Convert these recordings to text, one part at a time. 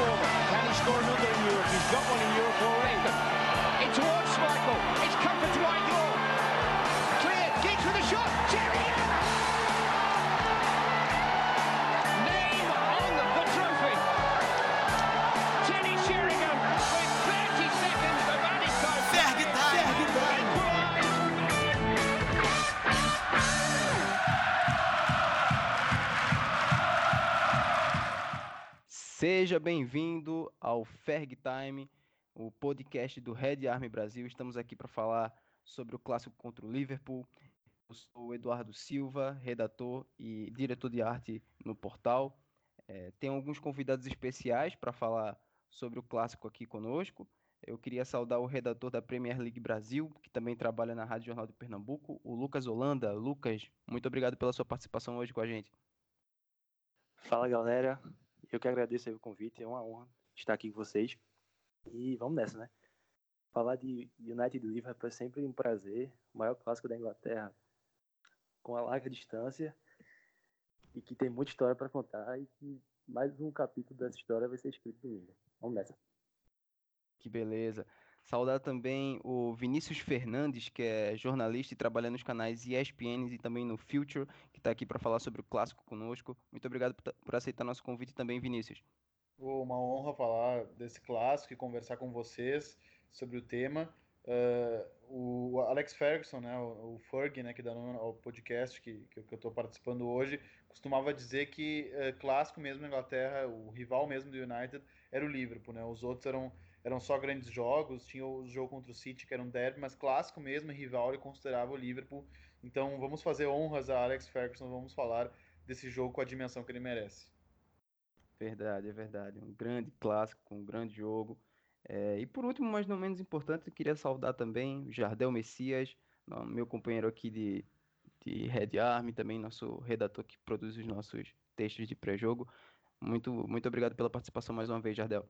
forward. Can he score another in Europe? He's got one in Europe already. In towards Schmeichel. It's come for Dwight Law. Clear. Giggs with a shot. Sheringham. Seja bem-vindo ao Ferg Time, o podcast do Red Army Brasil. Estamos aqui para falar sobre o clássico contra o Liverpool. Eu sou o Eduardo Silva, redator e diretor de arte no portal. É, tem alguns convidados especiais para falar sobre o clássico aqui conosco. Eu queria saudar o redator da Premier League Brasil, que também trabalha na Rádio Jornal de Pernambuco, o Lucas Holanda. Lucas, muito obrigado pela sua participação hoje com a gente. Fala galera, eu que agradeço o convite, é uma honra estar aqui com vocês. E vamos nessa, né? Falar de United Liverpool é sempre um prazer, o maior clássico da Inglaterra, com a larga distância e que tem muita história para contar e que mais um capítulo dessa história vai ser escrito domingo. Vamos nessa. Que beleza. Saudar também o Vinícius Fernandes, que é jornalista e trabalha nos canais ESPN e também no Future, que está aqui para falar sobre o clássico conosco. Muito obrigado por, aceitar nosso convite também, Vinícius. Uma honra falar desse clássico e conversar com vocês sobre o tema. Uh, o Alex Ferguson, né, o, Ferg, né, que dá nome ao podcast que, que eu estou participando hoje, costumava dizer que uh, clássico mesmo na Inglaterra, o rival mesmo do United era o Liverpool, né, os outros eram, eram só grandes jogos, tinha o jogo contra o City que era um derby, mas clássico mesmo, rival, ele considerava o Liverpool. Então vamos fazer honras a Alex Ferguson, vamos falar desse jogo com a dimensão que ele merece. Verdade, é verdade. Um grande clássico, um grande jogo. É, e por último, mas não menos importante, eu queria saudar também o Jardel Messias, meu companheiro aqui de, de Red Army, também nosso redator que produz os nossos textos de pré-jogo. Muito, muito obrigado pela participação mais uma vez, Jardel.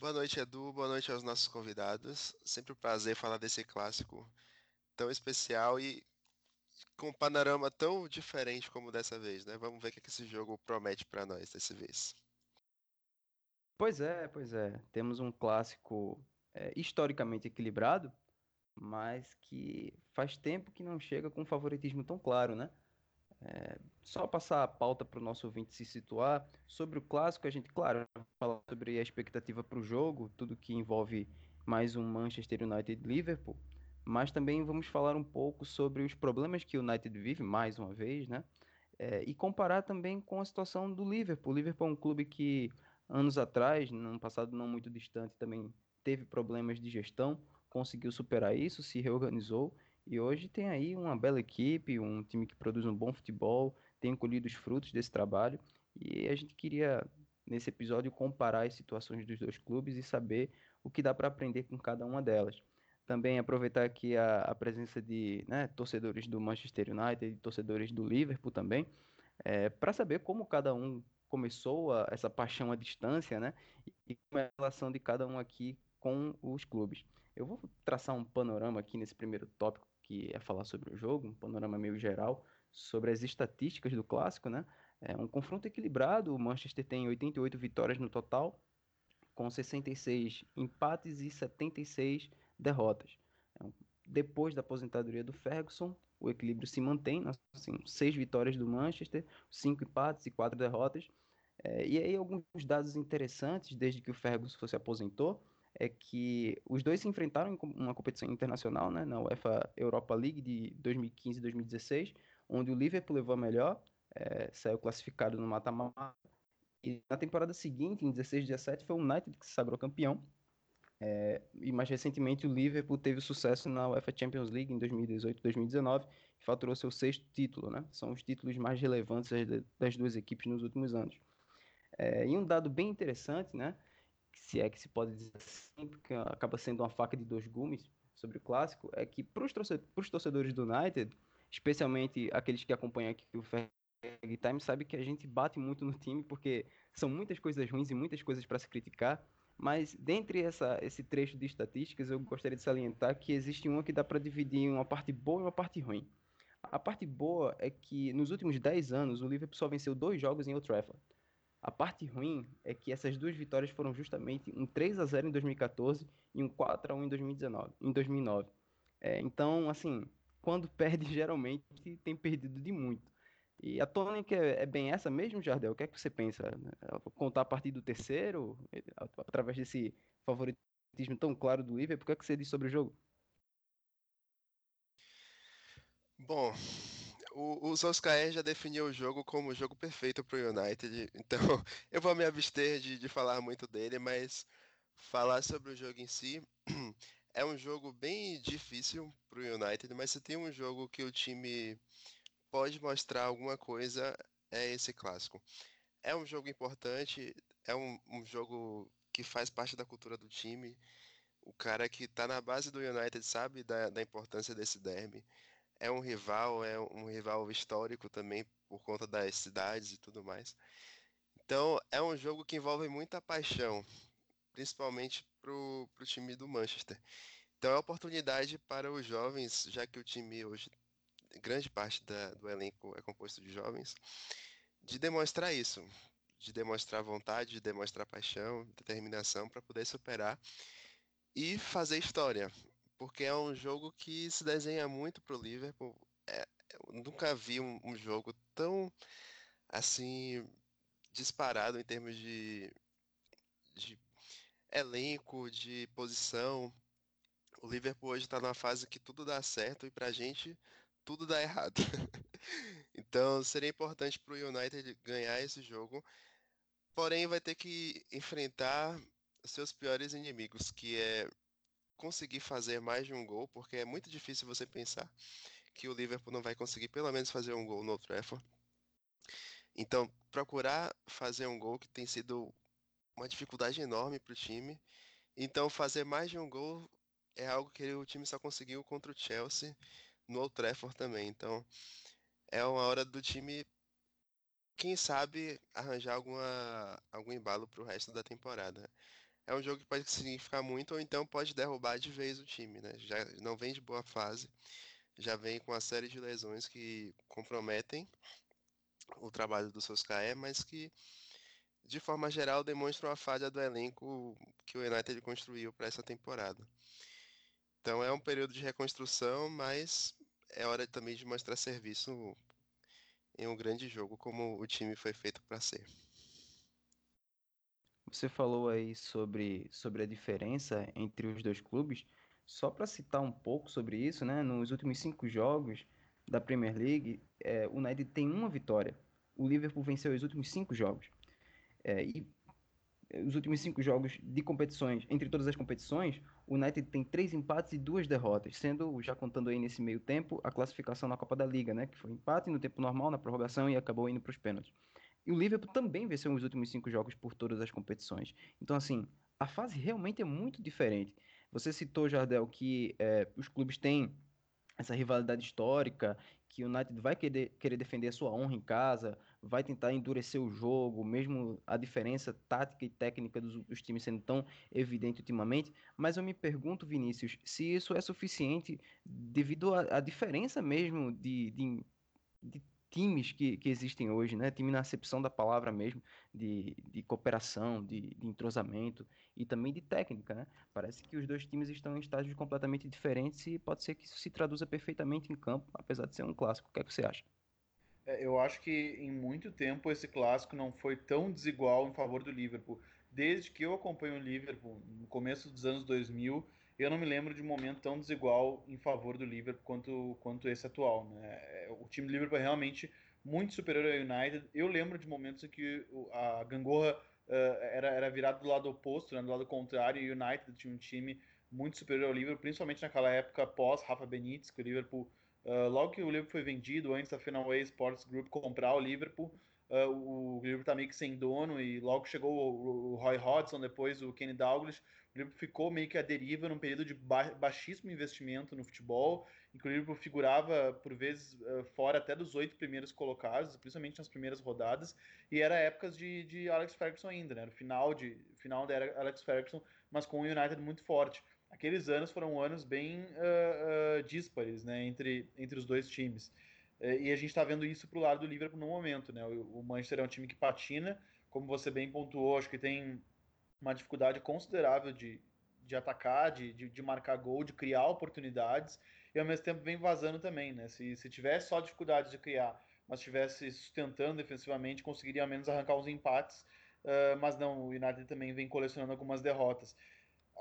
Boa noite, Edu. Boa noite aos nossos convidados. Sempre um prazer falar desse clássico tão especial e com um panorama tão diferente como dessa vez, né? Vamos ver o que que esse jogo promete para nós dessa vez. Pois é, pois é. Temos um clássico é, historicamente equilibrado, mas que faz tempo que não chega com um favoritismo tão claro, né? É, só passar a pauta para o nosso ouvinte se situar sobre o clássico, a gente, claro, falar sobre a expectativa para o jogo, tudo que envolve mais um Manchester United Liverpool, mas também vamos falar um pouco sobre os problemas que o United vive, mais uma vez, né? É, e comparar também com a situação do Liverpool. O Liverpool é um clube que anos atrás, num passado não muito distante, também teve problemas de gestão, conseguiu superar isso, se reorganizou e hoje tem aí uma bela equipe, um time que produz um bom futebol, tem colhido os frutos desse trabalho e a gente queria nesse episódio comparar as situações dos dois clubes e saber o que dá para aprender com cada uma delas. Também aproveitar aqui a, a presença de né, torcedores do Manchester United e torcedores do Liverpool também, para saber como cada um começou a- essa paixão à distância, né? E como é a relação de cada um aqui com os clubes. Eu vou traçar um panorama aqui nesse primeiro tópico, que é falar sobre o jogo, um panorama meio geral, sobre as estatísticas do clássico, né? É um confronto equilibrado, o Manchester tem 88 vitórias no total, com 66 empates e 76 derrotas. É Depois da aposentadoria do Ferguson, o equilíbrio se mantém, né? assim, seis vitórias do Manchester, cinco empates e quatro derrotas. É, e aí alguns dados interessantes, desde que o Ferguson se aposentou, é que os dois se enfrentaram em uma competição internacional, né, na UEFA Europa League de 2015 e 2016, onde o Liverpool levou a melhor, é, saiu classificado no mata-mata. E na temporada seguinte, em 16 e 17, foi o United que se sagrou campeão. É, e mais recentemente o Liverpool teve sucesso na UEFA Champions League em 2018 e 2019 e faturou seu sexto título, né? São os títulos mais relevantes das duas equipes nos últimos anos. É, e um dado bem interessante, né? Se é que se pode dizer assim, porque acaba sendo uma faca de dois gumes sobre o clássico, é que para os torcedores do United, especialmente aqueles que acompanham aqui o Ferg Time, sabe que a gente bate muito no time porque são muitas coisas ruins e muitas coisas para se criticar. Mas dentre essa, esse trecho de estatísticas, eu gostaria de salientar que existe uma que dá para dividir em uma parte boa e uma parte ruim. A parte boa é que nos últimos 10 anos o Liverpool só venceu dois jogos em Old Trafford. A parte ruim é que essas duas vitórias foram justamente um 3 a 0 em 2014 e um 4 a 1 em 2019, em 2009. É, então, assim, quando perde, geralmente tem perdido de muito. E a tônica é, é bem essa mesmo, Jardel? O que é que você pensa? Contar a partir do terceiro, através desse favoritismo tão claro do Liverpool, o que é que você diz sobre o jogo? Bom, o, o Solskjaer já definiu o jogo como o jogo perfeito para o United, então eu vou me abster de, de falar muito dele, mas falar sobre o jogo em si é um jogo bem difícil para o United, mas se tem um jogo que o time pode mostrar alguma coisa, é esse clássico. É um jogo importante, é um, um jogo que faz parte da cultura do time. O cara que está na base do United sabe da, da importância desse derby é um rival, é um rival histórico também por conta das cidades e tudo mais. Então é um jogo que envolve muita paixão, principalmente para o time do Manchester. Então é oportunidade para os jovens, já que o time hoje, grande parte da, do elenco é composto de jovens, de demonstrar isso, de demonstrar vontade, de demonstrar paixão, determinação para poder superar e fazer história porque é um jogo que se desenha muito pro Liverpool. É, nunca vi um, um, jogo tão assim disparado em termos de, de elenco, de posição. O Liverpool hoje está numa fase que tudo dá certo e pra gente tudo dá errado. então seria importante para o United ganhar esse jogo. Porém, vai ter que enfrentar seus piores inimigos, que é conseguir fazer mais de um gol, porque é muito difícil você pensar que o Liverpool não vai conseguir pelo menos fazer um gol no Trafford. Então, procurar fazer um gol que tem sido uma dificuldade enorme para o time. Então, fazer mais de um gol é algo que o time só conseguiu contra o Chelsea no Old Trafford também. Então, é uma hora do time, quem sabe, arranjar alguma, algum embalo para o resto da temporada é um jogo que pode significar muito ou então pode derrubar de vez o time, né? Já não vem de boa fase, já vem com uma série de lesões que comprometem o trabalho do Soscaé, mas que de forma geral demonstram a falha do elenco que o United construiu para essa temporada. Então é um período de reconstrução, mas é hora também de mostrar serviço em um grande jogo como o time foi feito para ser. Você falou aí sobre, sobre a diferença entre os dois clubes. Só para citar um pouco sobre isso, né? Nos últimos cinco jogos da Premier League, é, o United tem uma vitória. O Liverpool venceu os últimos cinco jogos. É, e os últimos cinco jogos de competições, entre todas as competições, o United tem três empates e duas derrotas, sendo, já contando aí nesse meio tempo, a classificação na Copa da Liga, né? Que foi empate no tempo normal, na prorrogação e acabou indo para os pênaltis. E o Liverpool também venceu os últimos cinco jogos por todas as competições. Então, assim, a fase realmente é muito diferente. Você citou, Jardel, que é, os clubes têm essa rivalidade histórica, que o United vai querer, querer defender a sua honra em casa, vai tentar endurecer o jogo, mesmo a diferença tática e técnica dos, dos times sendo tão evidente ultimamente. Mas eu me pergunto, Vinícius, se isso é suficiente devido à diferença mesmo de, de, de times que, que existem hoje, né? Time na acepção da palavra mesmo, de, de cooperação, de, de entrosamento e também de técnica, né? Parece que os dois times estão em estágios completamente diferentes e pode ser que isso se traduza perfeitamente em campo, apesar de ser um clássico. O que é que você acha? É, eu acho que em muito tempo esse clássico não foi tão desigual em favor do Liverpool. Desde que eu acompanho o Liverpool, no começo dos anos 2000, eu não me lembro de um momento tão desigual em favor do Liverpool quanto, quanto esse atual. Né? É, o time do Liverpool é realmente muito superior ao United. Eu lembro de momentos em que a gangorra uh, era, era virada do lado oposto, né, do lado contrário, e o United tinha um time muito superior ao Liverpool, principalmente naquela época pós Rafa Benítez, que o Liverpool, uh, logo que o Liverpool foi vendido, antes da Fenway Sports Group comprar o Liverpool, uh, o Liverpool tá meio que sem dono, e logo chegou o, o Roy Hodgson, depois o Kenny Douglas, o Liverpool ficou meio que à deriva num período de ba baixíssimo investimento no futebol, em que o figurava, por vezes, uh, fora até dos oito primeiros colocados, principalmente nas primeiras rodadas, e era épocas de, de Alex Ferguson ainda, né? No final, de, final da era Alex Ferguson, mas com o United muito forte. Aqueles anos foram anos bem uh, uh, díspares né? entre, entre os dois times. E a gente está vendo isso para o lado do Liverpool no momento. Né? O Manchester é um time que patina, como você bem pontuou, acho que tem uma dificuldade considerável de, de atacar, de, de, de, marcar gol, de criar oportunidades, e ao mesmo tempo vem vazando também, né? Se, se tivesse só dificuldade de criar, mas estivesse sustentando defensivamente, conseguiria ao menos arrancar uns empates, uh, mas não, o United também vem colecionando algumas derrotas.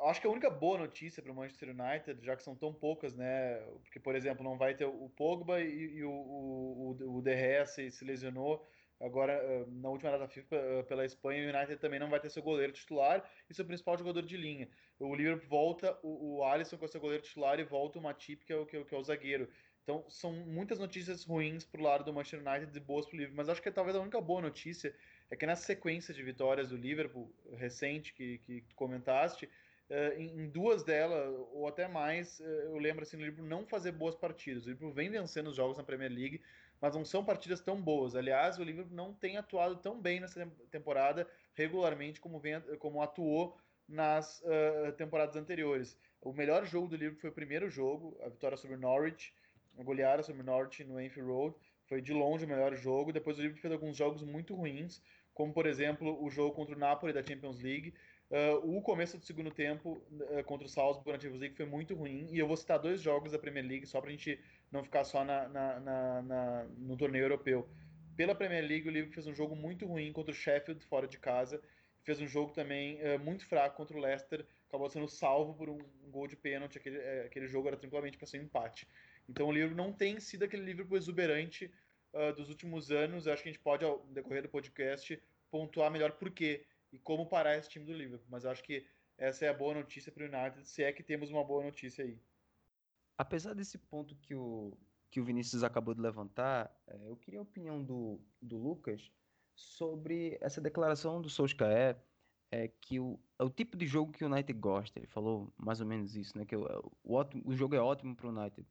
Acho que a única boa notícia para o Manchester United, já que são tão poucas, né? Porque, por exemplo, não vai ter o Pogba e, e o, o, o, Gea se, lesionou, Agora, na última data FIFA pela Espanha, o United também não vai ter seu goleiro titular e seu principal jogador de linha. O Liverpool volta o, o Alisson com seu goleiro titular e volta o Matip, que é o, que é o, é zagueiro. Então, são muitas notícias ruins para o lado do Manchester United e boas para o Liverpool. Mas acho que talvez a única boa notícia é que nessa sequência de vitórias do Liverpool recente que, que comentaste, em duas delas, ou até mais, eu lembro assim, o Liverpool não fazer boas partidas. O Liverpool vem vencendo os jogos na Premier League, mas não são partidas tão boas. Aliás, o Liverpool não tem atuado tão bem nessa temporada regularmente como, vem, como atuou nas uh, temporadas anteriores. O melhor jogo do Liverpool foi o primeiro jogo, a vitória sobre o Norwich, a goleada sobre o Norwich no Anfield Road. Foi de longe o melhor jogo. Depois o Liverpool fez alguns jogos muito ruins, como por exemplo o jogo contra o Napoli da Champions League. Uh, o começo do segundo tempo uh, contra o Salzburg na Champions League foi muito ruim. E eu vou citar dois jogos da Premier League só para a gente não ficar só na, na, na, na, no torneio europeu. Pela Premier League, o Liverpool fez um jogo muito ruim contra o Sheffield fora de casa. Fez um jogo também uh, muito fraco contra o Leicester. Acabou sendo salvo por um, um gol de pênalti. Aquele, uh, aquele jogo era tranquilamente para ser um empate. Então o Liverpool não tem sido aquele Liverpool exuberante dos últimos anos. Eu acho que a gente pode, ao decorrer do podcast, pontuar melhor por quê e como parar esse time do Liverpool. Mas eu acho que essa é a boa notícia para o United, se é que temos uma boa notícia aí. Apesar desse ponto que o, que o Vinícius acabou de levantar, é, eu queria a opinião do, do Lucas sobre essa declaração do Solskjaer, é que o, é o tipo de jogo que o United gosta. Ele falou mais ou menos isso, né? Que o, o, o jogo é ótimo para o United.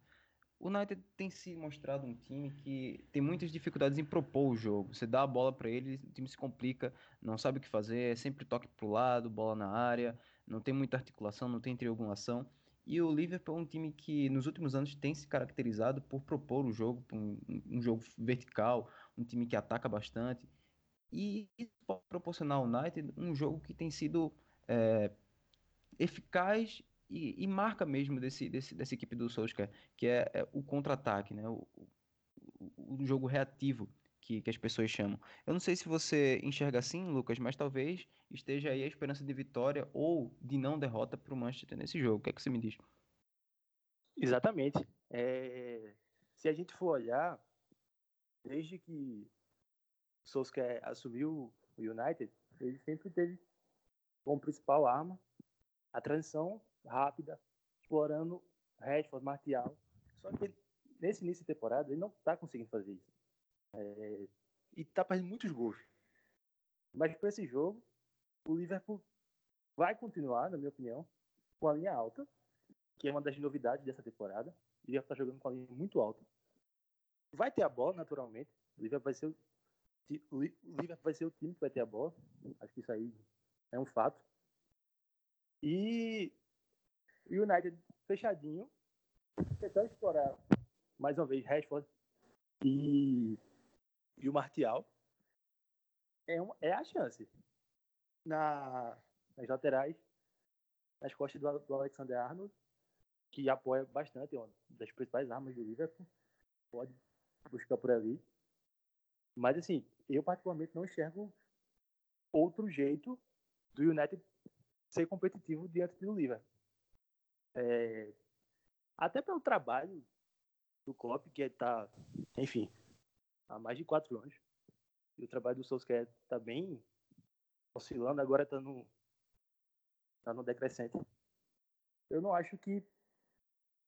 O United tem se mostrado um time que tem muitas dificuldades em propor o jogo. Você dá a bola para ele, o time se complica, não sabe o que fazer, é sempre toque para o lado, bola na área, não tem muita articulação, não tem triangulação. E o Liverpool é um time que nos últimos anos tem se caracterizado por propor o jogo, um, um jogo vertical, um time que ataca bastante. E isso pode proporcionar ao United um jogo que tem sido é, eficaz e, e, marca mesmo desse, desse, dessa equipe do Solskjaer, que é, é o contra-ataque, né? O, o, o, jogo reativo que, que as pessoas chamam. Eu não sei se você enxerga assim, Lucas, mas talvez esteja aí a esperança de vitória ou de não derrota para o Manchester nesse jogo. O que é que você me diz? Exatamente. É... Se a gente for olhar, desde que Solskjaer assumiu o United, ele sempre teve como principal arma a transição rápida, explorando Rashford, Martial. Só que nesse início de temporada ele não está conseguindo fazer isso. É, e tá perdendo muitos gols. Mas para esse jogo, o Liverpool vai continuar, na minha opinião, com a linha alta, que é uma das novidades dessa temporada. O Liverpool está jogando com a linha muito alta. Vai ter a bola, naturalmente. O Liverpool vai ser o, o Liverpool vai ser o time que vai ter a bola. Acho que isso aí é um fato. E o United fechadinho, tentando explorar mais uma vez Rashford e e o Martial é, uma, é a chance. Na, nas laterais, nas costas do, do Alexander Arnold, que apoia bastante, é uma das principais armas do Liverpool. Pode buscar por ali. Mas, assim, eu particularmente não enxergo outro jeito do United ser competitivo diante do Liverpool. É, até pelo trabalho do Klopp, que está, enfim, há mais de quatro anos. E o trabalho do Solskjaer está bem oscilando, agora está no, tá no decrescente. Eu não acho que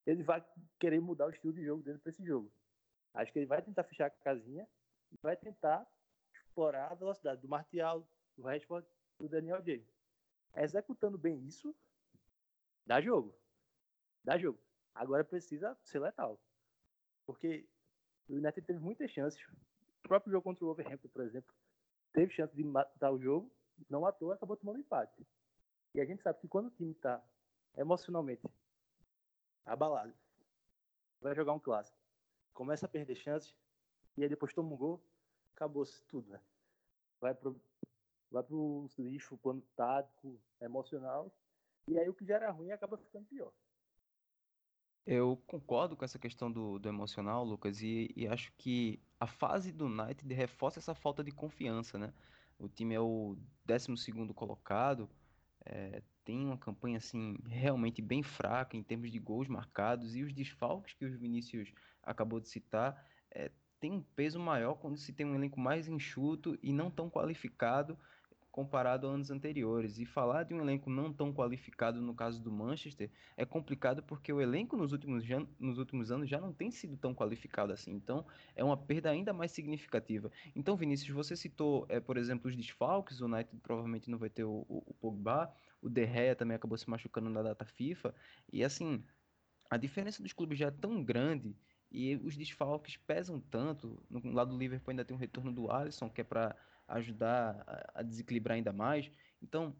ele vai querer mudar o estilo de jogo dele para esse jogo. Acho que ele vai tentar fechar a casinha e vai tentar explorar a velocidade do Martial, do Rashford do Daniel James. Executando bem isso, dá jogo. Dá jogo. Agora precisa ser letal. Porque o United teve muitas chances. O próprio jogo contra o Wolverhampton, por exemplo, teve chance de matar o jogo, não matou, acabou tomando empate. E a gente sabe que quando o time está emocionalmente abalado, vai jogar um clássico, começa a perder chances, e aí depois toma um gol, acabou-se tudo, né? Vai pro, vai para os lixos, plano tático, emocional, e aí o que já era ruim acaba ficando pior. Eu concordo com essa questão do, do emocional, Lucas, e, e acho que a fase do United reforça essa falta de confiança, né? O time é o 12 colocado, é, tem uma campanha assim realmente bem fraca em termos de gols marcados e os desfalques que o Vinícius acabou de citar é, tem um peso maior quando se tem um elenco mais enxuto e não tão qualificado comparado a anos anteriores. E falar de um elenco não tão qualificado no caso do Manchester é complicado porque o elenco nos últimos, nos últimos anos já não tem sido tão qualificado assim. Então é uma perda ainda mais significativa. Então, Vinícius, você citou, é, por exemplo, os desfalques. O United provavelmente não vai ter o, o, o Pogba. O De Gea também acabou se machucando na data FIFA. E assim, a diferença dos clubes já é tão grande e os desfalques pesam tanto. No lado do Liverpool ainda tem o retorno do Alisson, que é para ajudar a, a, desequilibrar ainda mais. Então,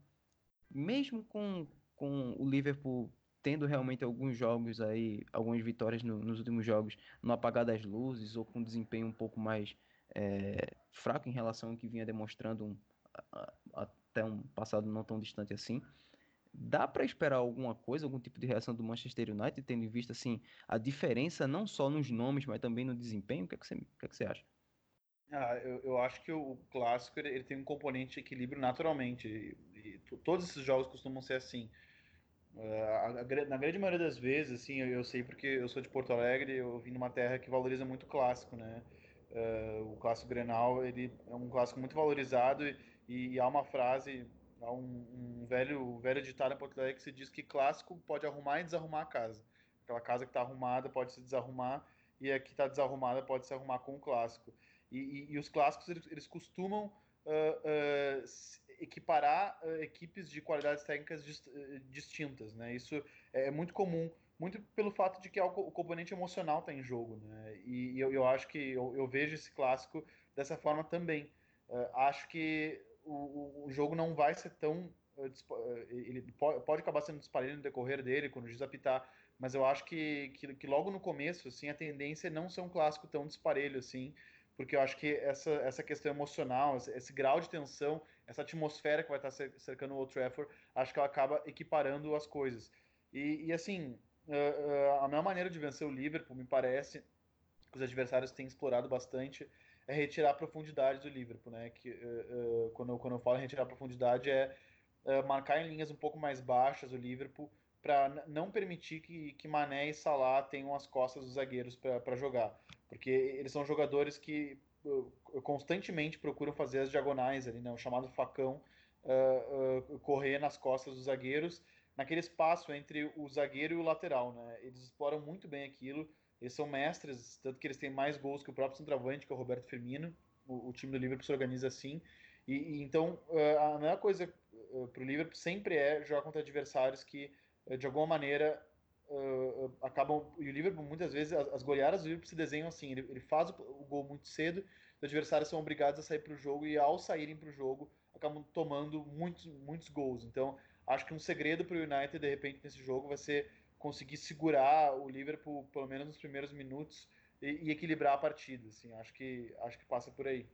mesmo com, com o Liverpool tendo realmente alguns jogos aí, algumas vitórias no, nos últimos jogos, no apagar das luzes ou com desempenho um pouco mais é, fraco em relação ao que vinha demonstrando um, a, até um passado não tão distante assim. Dá para esperar alguma coisa, algum tipo de reação do Manchester United, tendo em vista assim a diferença não só nos nomes, mas também no desempenho? O que, é que, você, o que, é que você acha? Ah, eu, eu, acho que o, clássico ele, ele, tem um componente de equilíbrio naturalmente. E, e todos esses jogos costumam ser assim. Uh, a, a, na grande maioria das vezes, assim, eu, eu, sei porque eu sou de Porto Alegre, eu vim numa terra que valoriza muito o clássico, né? Uh, o clássico Grenal ele é um clássico muito valorizado e, e há uma frase, há um, um velho, um velho ditado em Porto Alegre que se diz que clássico pode arrumar e desarrumar a casa. Aquela casa que está arrumada pode se desarrumar e a que está desarrumada pode se arrumar com o clássico. E, e, e os clássicos eles, eles costumam uh, uh, equiparar uh, equipes de qualidades técnicas dist, distintas, né? Isso é muito comum, muito pelo fato de que o componente emocional está em jogo, né? E, e eu, eu, acho que eu, eu, vejo esse clássico dessa forma também. acho que o, o, jogo não vai ser tão ele pode acabar sendo disparelho no decorrer dele quando o juiz apitar, mas eu acho que, que, que, logo no começo assim a tendência é não ser um clássico tão disparelho assim porque eu acho que essa, essa questão emocional, esse, esse, grau de tensão, essa atmosfera que vai estar cercando o Old Trafford, acho que ela acaba equiparando as coisas. E, e assim, uh, uh, a minha maneira de vencer o Liverpool, me parece, que os adversários têm explorado bastante, é retirar a profundidade do Liverpool, né? Que, uh, quando, eu, quando eu falo em retirar a profundidade, é marcar em linhas um pouco mais baixas o Liverpool, para não permitir que, que Mané e Salah tenham as costas dos zagueiros para jogar porque eles são jogadores que uh, constantemente procuram fazer as diagonais ali, né, o chamado facão, uh, uh, correr nas costas dos zagueiros, naquele espaço entre o zagueiro e o lateral, né? Eles exploram muito bem aquilo, eles são mestres, tanto que eles têm mais gols que o próprio centroavante, que é o Roberto Firmino, o, o time do Liverpool se organiza assim, e, e então a melhor coisa para o Liverpool sempre é jogar contra adversários que de alguma maneira uh, acabam. E o Liverpool, muitas vezes, as, as goleadas do Liverpool se desenham assim: ele, ele faz o, o, gol muito cedo, os adversários são obrigados a sair para o jogo, e ao saírem para o jogo, acabam tomando muitos, muitos gols. Então, acho que um segredo para o United, de repente, nesse jogo, vai ser conseguir segurar o Liverpool, pelo menos nos primeiros minutos, e, e equilibrar a partida. Assim, acho, que, acho que passa por aí.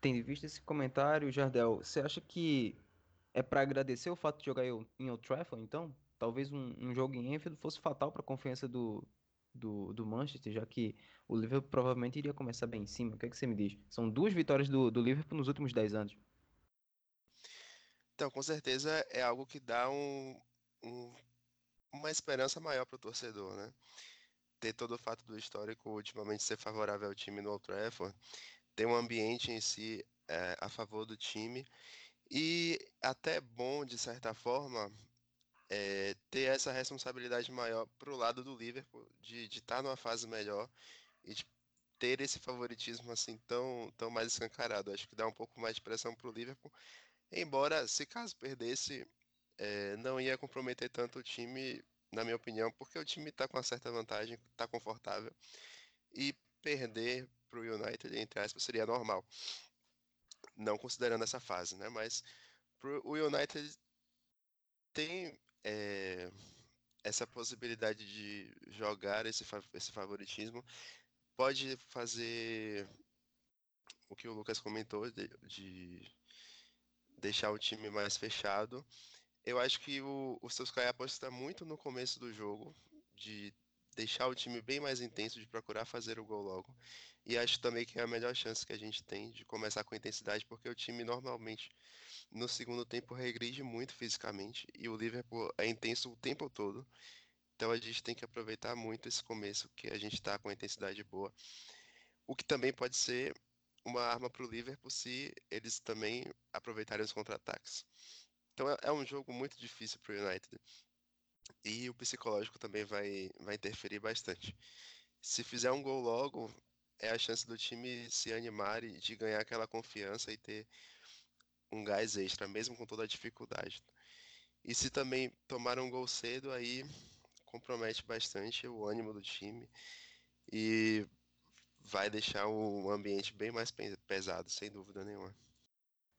Tendo visto esse comentário, Jardel, você acha que é para agradecer o fato de jogar em Old Trafford, então? Talvez um, um jogo em Enfield fosse fatal para a confiança do, do, do, Manchester, já que o Liverpool provavelmente iria começar bem em cima. O que, é que você me diz? São duas vitórias do, do Liverpool nos últimos 10 anos. Então, com certeza é algo que dá um, um, uma esperança maior para o torcedor, né? Ter todo o fato do histórico ultimamente ser favorável ao time no Old Trafford, ter um ambiente em si é, a favor do time e até bom, de certa forma, é, ter essa responsabilidade maior para o lado do Liverpool, de estar tá numa fase melhor e de ter esse favoritismo assim tão, tão mais escancarado. Acho que dá um pouco mais de pressão para o Liverpool, embora se caso perdesse, é, não ia comprometer tanto o time, na minha opinião, porque o time está com uma certa vantagem, está confortável, e perder para o United, entre aspas, seria normal, não considerando essa fase, né? Mas o United tem é, essa possibilidade de jogar esse, esse favoritismo pode fazer o que o Lucas comentou de, de deixar o time mais fechado. Eu acho que o, o Solskjaer aposta muito no começo do jogo, de deixar o time bem mais intenso, de procurar fazer o gol logo. E acho também que é a melhor chance que a gente tem de começar com intensidade, porque o time normalmente no segundo tempo regride muito fisicamente e o Liverpool é intenso o tempo todo. Então a gente tem que aproveitar muito esse começo que a gente está com a intensidade boa. O que também pode ser uma arma para o Liverpool se eles também aproveitarem os contra-ataques. Então é, é um jogo muito difícil para o United. E o psicológico também vai, vai interferir bastante. Se fizer um gol logo, é a chance do time se animar e de ganhar aquela confiança e ter um gás extra, mesmo com toda a dificuldade. E se também tomar um gol cedo, aí compromete bastante o ânimo do time e vai deixar o ambiente bem mais pesado, sem dúvida nenhuma.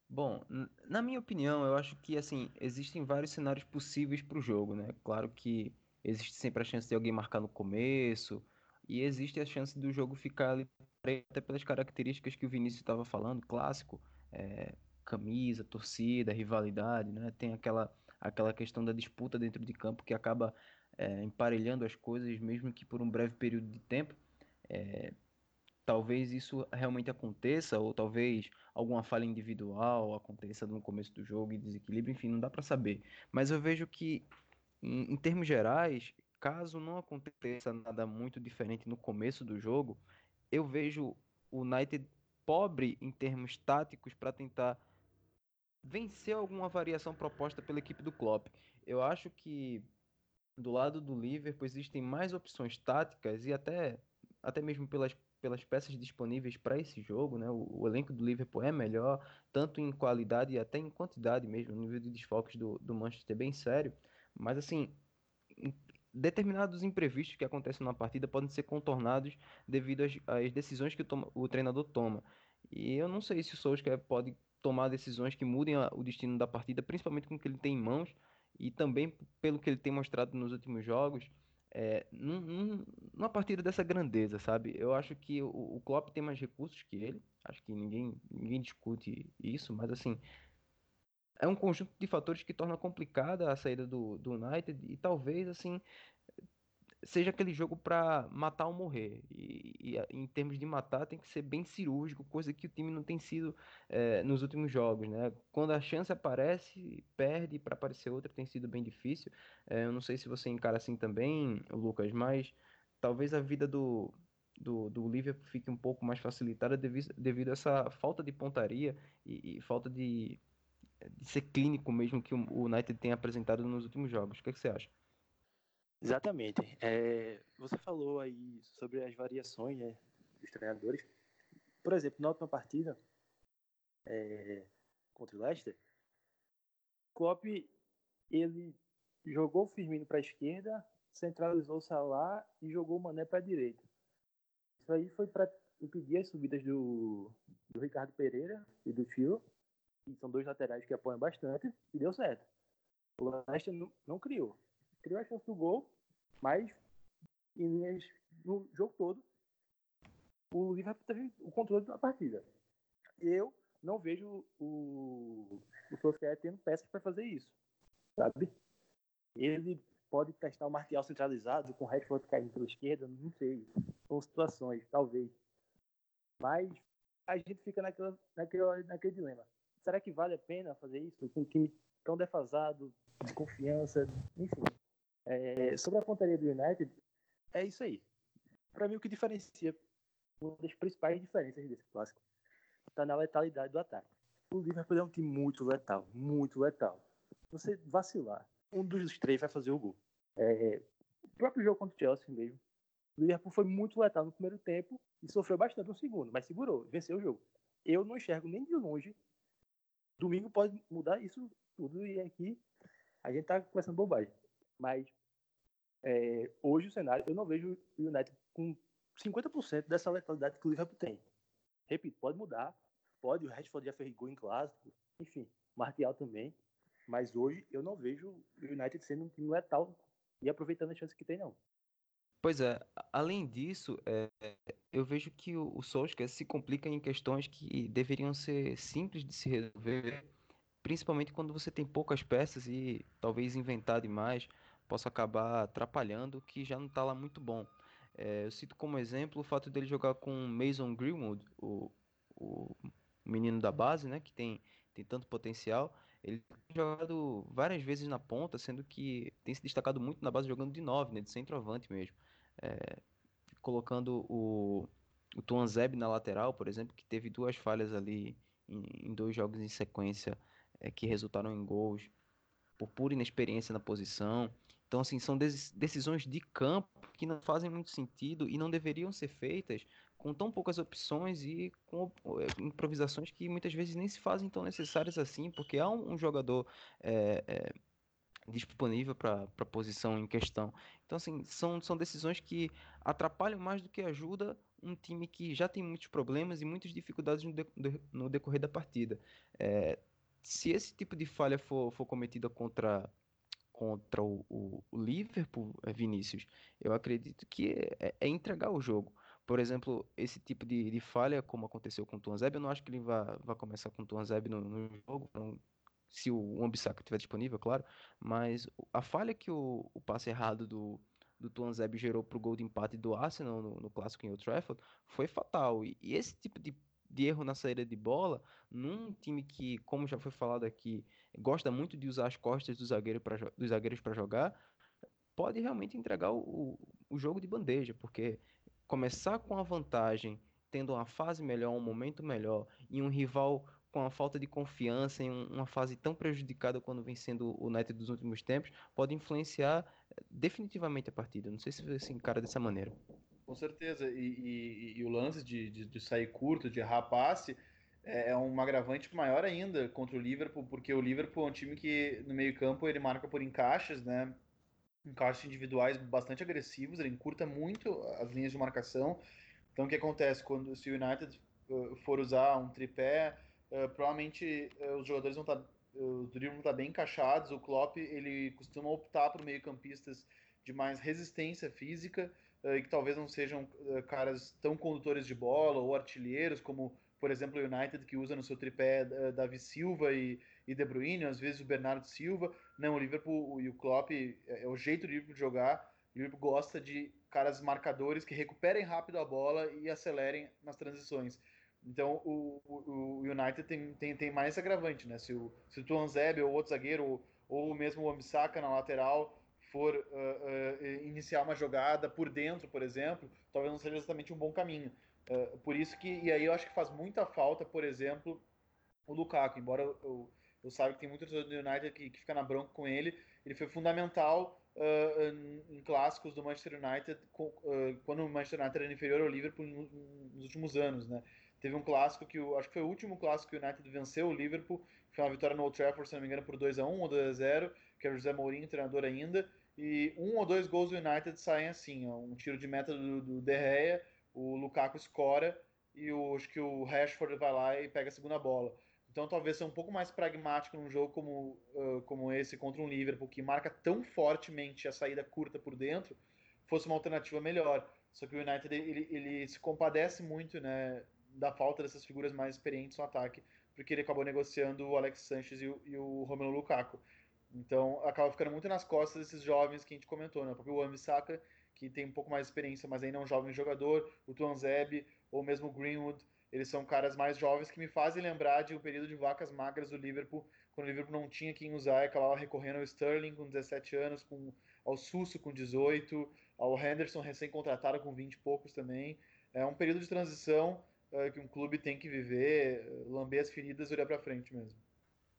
Bom, na minha opinião, eu acho que assim existem vários cenários possíveis para o jogo, né? Claro que existe sempre a chance de alguém marcar no começo e existe a chance do jogo ficar ali até pelas características que o Vinícius estava falando, clássico, é, camisa, torcida, rivalidade, né? Tem aquela aquela questão da disputa dentro de campo que acaba é, emparelhando as coisas, mesmo que por um breve período de tempo. É, talvez isso realmente aconteça, ou talvez alguma falha individual aconteça no começo do jogo e desequilíbrio, enfim, não dá para saber. Mas eu vejo que, em, em, termos gerais, caso não aconteça nada muito diferente no começo do jogo, eu vejo o United pobre em termos táticos para tentar vencer alguma variação proposta pela equipe do Klopp. Eu acho que do lado do Liverpool existem mais opções táticas e até, até mesmo pelas, pelas peças disponíveis para esse jogo, né? O, o, elenco do Liverpool é melhor, tanto em qualidade e até em quantidade mesmo, o nível de desfalques do, do Manchester é bem sério. Mas assim, determinados imprevistos que acontecem na partida podem ser contornados devido às, às decisões que o, toma, o, treinador toma. E eu não sei se o Solskjaer pode tomar decisões que mudem a, o destino da partida, principalmente com o que ele tem em mãos, e também pelo que ele tem mostrado nos últimos jogos, é, num, num, numa partida dessa grandeza, sabe? Eu acho que o, o Klopp tem mais recursos que ele, acho que ninguém, ninguém discute isso, mas assim, é um conjunto de fatores que torna complicada a saída do, do United e talvez assim seja aquele jogo para matar ou morrer. E, e, em termos de matar, tem que ser bem cirúrgico, coisa que o time não tem sido é, nos últimos jogos. Né? Quando a chance aparece, perde, para aparecer outra tem sido bem difícil. É, eu não sei se você encara assim também, Lucas, mas talvez a vida do, do, do Liverpool fique um pouco mais facilitada devido, devido a essa falta de pontaria e, e falta de, de, ser clínico mesmo que o United tem apresentado nos últimos jogos. O que, é que você acha? Exatamente. É, você falou aí sobre as variações né, dos treinadores. Por exemplo, na última partida é, contra o Leicester, Klopp ele jogou o Firmino para a esquerda, centralizou o Salah e jogou o Mané para a direita. Isso aí foi para impedir as subidas do, do Ricardo Pereira e do Tio, que são dois laterais que apoiam bastante, e deu certo. O Leicester não, criou criou a chance do gol, mas no jogo todo o Liverpool teve o controle da partida. Eu não vejo o, o Solskjaer tendo peças para fazer isso, sabe? Ele pode testar o Martial centralizado com o Rashford caindo pela esquerda, não sei. São situações, talvez. Mas a gente fica naquela, naquele dilema. Será que vale a pena fazer isso com um time tão defasado, de confiança, enfim. É, sobre a pontaria do United, é isso aí. Para mim, o que diferencia, uma das principais diferenças desse clássico, está na letalidade do ataque. O Liverpool é um time muito letal, muito letal. Você vacilar, um dos três vai fazer o gol. É, o próprio jogo contra o Chelsea mesmo. O Liverpool foi muito letal no primeiro tempo e sofreu bastante no segundo, mas segurou, venceu o jogo. Eu não enxergo nem de longe. Domingo pode mudar isso tudo e aqui a gente tá conversando bobagem. Mas é, hoje o cenário, eu não vejo o United com 50% dessa letalidade que o Liverpool tem. Repito, pode mudar, pode, o Rashford já fez gol em clássico, enfim, Martial também, mas hoje eu não vejo o United sendo um time letal e aproveitando a chance que tem, não. Pois é, além disso, é, eu vejo que o, o Solskjaer se complica em questões que deveriam ser simples de se resolver principalmente quando você tem poucas peças e talvez inventar demais possa acabar atrapalhando, o que já não está lá muito bom. É, eu cito como exemplo o fato dele jogar com Mason Greenwood, o, o menino da base, né, que tem, tem tanto potencial. Ele tem jogado várias vezes na ponta, sendo que tem se destacado muito na base jogando de 9, né, de centroavante mesmo. É, colocando o, o Tuanzeb na lateral, por exemplo, que teve duas falhas ali em, em dois jogos em sequência é, que resultaram em gols por pura inexperiência na posição. Então, assim, são decisões de campo que não fazem muito sentido e não deveriam ser feitas com tão poucas opções e com é, improvisações que muitas vezes nem se fazem tão necessárias assim, porque há um, um jogador é, é, disponível para a posição em questão. Então, assim, são, são decisões que atrapalham mais do que ajuda um time que já tem muitos problemas e muitas dificuldades no, de, no decorrer da partida. É, se esse tipo de falha for, for cometida contra, contra o, o, o Liverpool, é, Vinícius, eu acredito que é, é, entregar o jogo. Por exemplo, esse tipo de, de falha, como aconteceu com o Tuanzeb, eu não acho que ele vai, vai começar com o Tuanzeb no, no jogo, não, se o Wambisaka estiver disponível, claro, mas a falha que o, o passe errado do, do Tuanzeb gerou para o gol de empate do Arsenal no, no clássico em Old Trafford foi fatal. E, e, esse tipo de, de erro na saída de bola, num time que, como já foi falado aqui, gosta muito de usar as costas do zagueiro pra, dos zagueiros para jogar, pode realmente entregar o, o jogo de bandeja, porque começar com a vantagem, tendo uma fase melhor, um momento melhor, e um rival com a falta de confiança em uma fase tão prejudicada quando vem sendo o United dos últimos tempos, pode influenciar eh, definitivamente a partida. Não sei se você encara dessa maneira. Com certeza. E, e, e o lance de, de, de, sair curto, de errar passe, é, é um agravante maior ainda contra o Liverpool, porque o Liverpool é um time que no meio campo ele marca por encaixes, né? Encaixes individuais bastante agressivos, ele encurta muito as linhas de marcação. Então o que acontece quando se o United uh, for usar um tripé Uh, provavelmente uh, os jogadores vão estar, tá, uh, tá bem encaixados. O Klopp ele costuma optar por meio-campistas de mais resistência física e que talvez não sejam caras tão condutores de bola ou artilheiros como, por exemplo, o United que usa no seu tripé Davi Silva e, e De Bruyne, às vezes o Bernardo Silva. Não, o Liverpool e o Klopp é, é o jeito do Liverpool jogar. O Liverpool gosta de caras marcadores que recuperem rápido a bola e acelerem nas transições. Então o, o, United tem, tem, tem mais agravante, né? Se o, se o Tuanzebe ou outro zagueiro, ou, ou mesmo o Ambisaka na lateral for uh, uh, iniciar uma jogada por dentro, por exemplo, talvez não seja exatamente um bom caminho. Uh, por isso que, e aí eu acho que faz muita falta, por exemplo, o Lukaku, embora eu, eu saiba que tem muitos do United que, que fica na bronca com ele, ele foi fundamental em, em clássicos do Manchester United, quando o Manchester United era inferior ao Liverpool nos últimos anos, né? Teve um clássico que o, acho que foi o último clássico que o United venceu o Liverpool, foi uma vitória no Old Trafford, se não me engano, por 2 a 1 ou 2 a 0 que era o José Mourinho, treinador ainda. E um ou dois gols do United saem assim, ó, um tiro de meta do, do De Gea, o Lukaku escora e o, acho que o Rashford vai lá e pega a segunda bola. Então talvez ser um pouco mais pragmático num jogo como, uh, como esse contra um Liverpool que marca tão fortemente a saída curta por dentro, fosse uma alternativa melhor. Só que o United ele, ele se compadece muito, né, da falta dessas figuras mais experientes no ataque, porque ele acabou negociando o Alex Sanches e o, e o Romelu Lukaku. Então acaba ficando muito nas costas desses jovens que a gente comentou, né? O Ambisaka, que tem um pouco mais de experiência, mas ainda é um jovem jogador, o Tuanzeb ou mesmo o Greenwood, eles são caras mais jovens que me fazem lembrar de um período de vacas magras do Liverpool, quando o Liverpool não tinha quem usar, acabava recorrendo ao Sterling com 17 anos, com, ao Susso com 18, ao Henderson recém-contratado com 20 e poucos também. É um período de transição que um clube tem que viver, lamber as feridas e olhar para frente mesmo.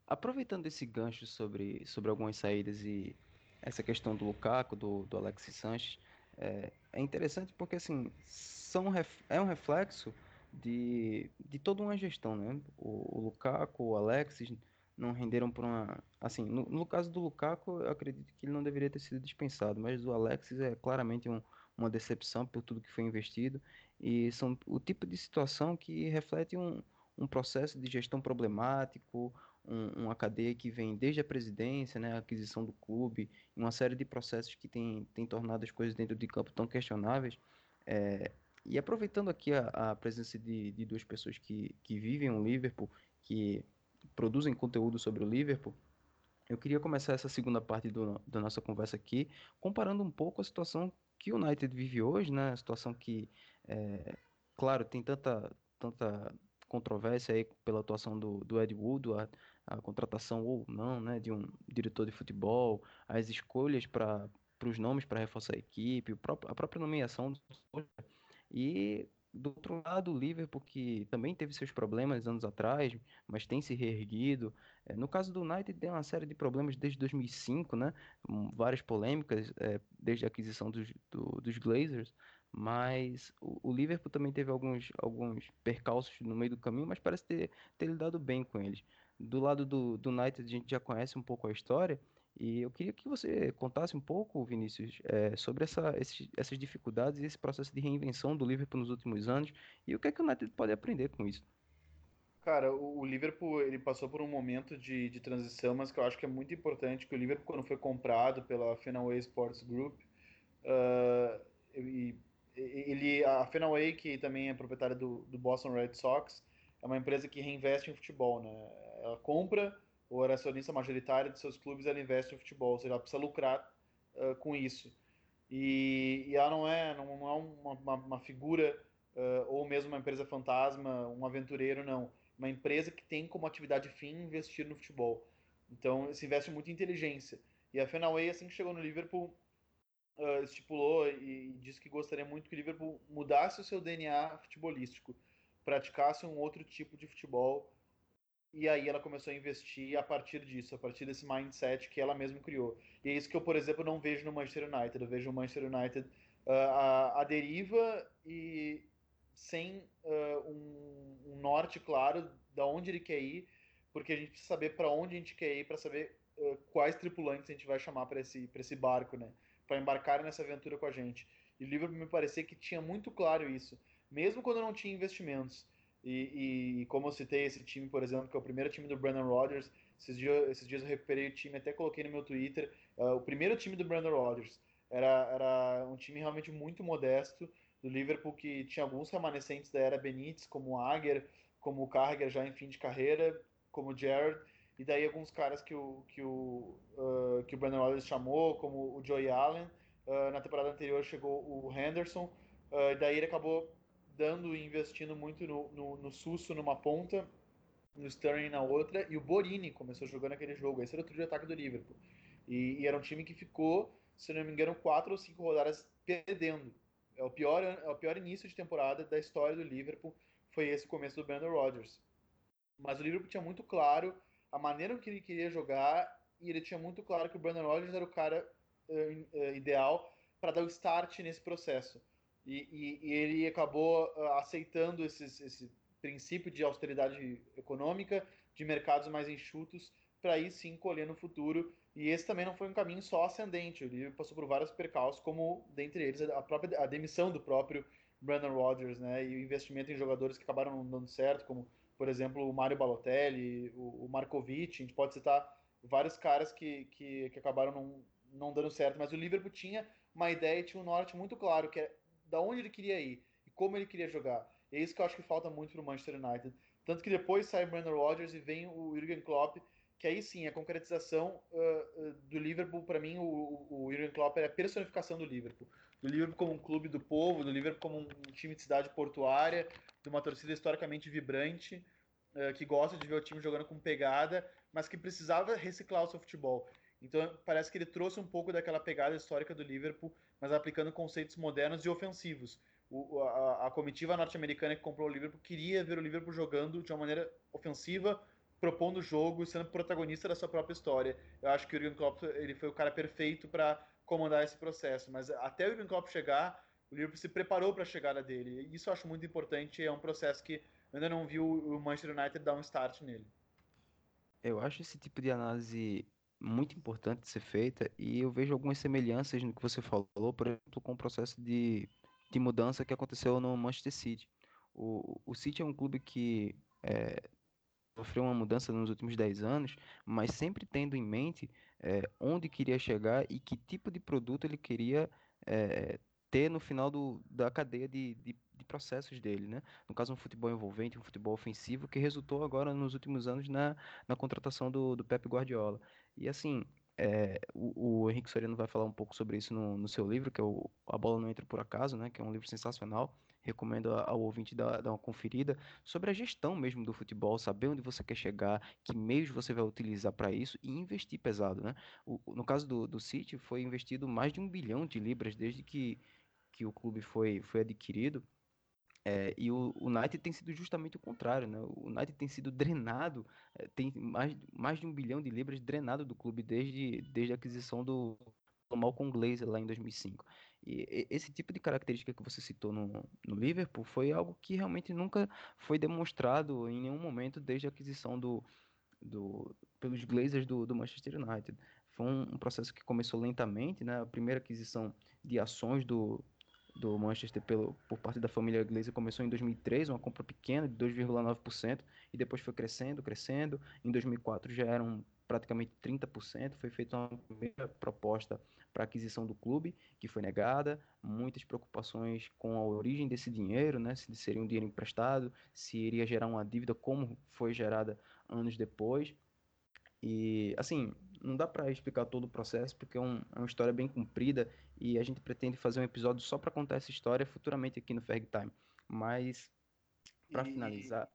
Aproveitando esse gancho sobre, sobre algumas saídas e essa questão do Lukaku, do, do Alexis Sanches, é, é interessante porque assim são, é um reflexo de, de toda uma gestão, né? O, o Lukaku, o Alexis não renderam por uma. Assim, no, no caso do Lukaku, eu acredito que ele não deveria ter sido dispensado, mas o Alexis é claramente um, uma decepção por tudo que foi investido e são o tipo de situação que reflete um, um processo de gestão problemático, um, uma cadeia que vem desde a presidência, né, a aquisição do clube, uma série de processos que tem, tem tornado as coisas dentro de campo tão questionáveis. É, e aproveitando aqui a, a presença de, de duas pessoas que, que vivem o Liverpool, que produzem conteúdo sobre o Liverpool, eu queria começar essa segunda parte do, da nossa conversa aqui, comparando um pouco a situação que o United vive hoje, né? A situação que, é, claro, tem tanta, tanta controvérsia aí pela atuação do, do Ed Wood, a, a contratação ou não, né, de um diretor de futebol, as escolhas para os nomes para reforçar a equipe, a própria nomeação e do outro lado, o Liverpool, que também teve seus problemas anos atrás, mas tem se reerguido. É, no caso do United, tem uma série de problemas desde 2005, né? Várias polêmicas é, desde a aquisição dos, do, dos Glazers. Mas o, o, Liverpool também teve alguns, alguns percalços no meio do caminho, mas parece ter, ter lidado bem com eles. Do lado do, do United, a gente já conhece um pouco a história. E eu queria que você contasse um pouco, Vinícius, é, sobre essa, essas dificuldades e esse processo de reinvenção do Liverpool nos últimos anos e o que é que o United pode aprender com isso. Cara, o, Liverpool ele passou por um momento de, de transição, mas que eu acho que é muito importante que o Liverpool, quando foi comprado pela Fenway Sports Group, uh, ele, ele, a Fenway, que também é proprietária do, do Boston Red Sox, é uma empresa que reinveste em futebol, né? Ela compra ou era acionista majoritária de seus clubes, ela investe em futebol, ou seja, ela precisa lucrar uh, com isso. E, e, ela não é, não, não é uma, uma, figura uh, ou mesmo uma empresa fantasma, um aventureiro, não. Uma empresa que tem como atividade fim investir no futebol. Então, se investe muito em inteligência. E a Fenway, assim que chegou no Liverpool, uh, estipulou e disse que gostaria muito que o Liverpool mudasse o seu DNA futebolístico, praticasse um outro tipo de futebol e aí ela começou a investir a partir disso, a partir desse mindset que ela mesma criou. E é isso que eu, por exemplo, não vejo no Manchester United. Eu vejo o Manchester United uh, a, a, deriva e sem uh, um, um, norte claro da onde ele quer ir, porque a gente precisa saber para onde a gente quer ir para saber uh, quais tripulantes a gente vai chamar para esse, esse barco, né? Para embarcar nessa aventura com a gente. E o Liverpool me parecia que tinha muito claro isso, mesmo quando não tinha investimentos. E, e, como eu citei esse time, por exemplo, que é o primeiro time do Brandon Rodgers, esses dias, esses dias eu recuperei o time, até coloquei no meu Twitter. Uh, o primeiro time do Brandon Rodgers era, era um time realmente muito modesto do Liverpool, que tinha alguns remanescentes da era Benítez, como o Aguer, como o Carragher já em fim de carreira, como o Jared, e daí alguns caras que o, que o, uh, que o Brandon Rodgers chamou, como o Joey Allen. Uh, na temporada anterior chegou o Henderson, e daí ele acabou dando e investindo muito no, no, no Susso numa ponta, no Sterling na outra, e o Borini começou jogando aquele jogo. Esse era o trio de ataque do Liverpool. E, e, era um time que ficou, se não me engano, quatro ou cinco rodadas perdendo. É o pior, é o pior início de temporada da história do Liverpool, foi esse começo do Brandon Rodgers. Mas o Liverpool tinha muito claro a maneira que ele queria jogar, e ele tinha muito claro que o Brandon Rodgers era o cara uh, uh, ideal para dar o start nesse processo. E, e, e ele acabou uh, aceitando esses, esse princípio de austeridade econômica, de mercados mais enxutos, para aí sim colher no futuro. E esse também não foi um caminho só ascendente, ele passou por vários percalços, como dentre eles a própria a demissão do próprio Brandon Rodgers, né, e o investimento em jogadores que acabaram não dando certo, como por exemplo o Mario Balotelli, o, o Markovic, a gente pode citar vários caras que, que, que acabaram não, não dando certo, mas o Liverpool tinha uma ideia, tinha um norte muito claro, que é da onde ele queria ir e como ele queria jogar. E é isso que eu acho que falta muito para o Manchester United. Tanto que depois sai Brandon Rodgers e vem o Jurgen Klopp, que aí sim, a concretização uh, uh, do Liverpool, para mim, o, o Jurgen Klopp é a personificação do Liverpool. Do Liverpool como um clube do povo, do Liverpool como um time de cidade portuária, de uma torcida historicamente vibrante, uh, que gosta de ver o time jogando com pegada, mas que precisava reciclar o seu futebol. Então parece que ele trouxe um pouco daquela pegada histórica do Liverpool, mas aplicando conceitos modernos e ofensivos. O, a, a, comitiva norte-americana que comprou o Liverpool queria ver o Liverpool jogando de uma maneira ofensiva, propondo o jogo sendo protagonista da sua própria história. Eu acho que o Jurgen Klopp ele foi o cara perfeito para comandar esse processo, mas até o Jurgen Klopp chegar, o Liverpool se preparou para a chegada dele. Isso eu acho muito importante, é um processo que ainda não vi o Manchester United dar um start nele. Eu acho esse tipo de análise muito importante de ser feita e eu vejo algumas semelhanças no que você falou, por exemplo, com o processo de, de mudança que aconteceu no Manchester City. O, o City é um clube que é, sofreu uma mudança nos últimos 10 anos, mas sempre tendo em mente é, onde queria chegar e que tipo de produto ele queria é, ter no final do, da cadeia de, de, de, processos dele, né? No caso, um futebol envolvente, um futebol ofensivo, que resultou agora nos últimos anos na, na contratação do, do Pep Guardiola. E assim, é, o, o, Henrique Soriano vai falar um pouco sobre isso no, no seu livro, que é o A Bola Não Entra Por Acaso, né? Que é um livro sensacional. Recomendo ao ouvinte dar, dar uma conferida sobre a gestão mesmo do futebol, saber onde você quer chegar, que meios você vai utilizar para isso e investir pesado, né? O, no caso do, do City, foi investido mais de um bilhão de libras desde que, que o clube foi, foi adquirido. É, e o, United tem sido justamente o contrário, né? O United tem sido drenado, é, tem mais, mais de um bilhão de libras drenado do clube desde, desde a aquisição do, do Malcolm Glazer lá em 2005. E esse tipo de característica que você citou no, no Liverpool foi algo que realmente nunca foi demonstrado em nenhum momento desde a aquisição do, do pelos Glazers do, do Manchester United. Foi um, um, processo que começou lentamente, né? A primeira aquisição de ações do, do Manchester pelo, por parte da família Glazer começou em 2003, uma compra pequena de 2,9%, e depois foi crescendo, crescendo. Em 2004 já eram praticamente 30%. Foi feita uma primeira proposta para aquisição do clube, que foi negada. Muitas preocupações com a origem desse dinheiro, né? se seria um dinheiro emprestado, se iria gerar uma dívida, como foi gerada anos depois. E, assim, não dá para explicar todo o processo, porque é, um, é, uma história bem comprida e a gente pretende fazer um episódio só para contar essa história futuramente aqui no Ferg Time. Mas, para finalizar.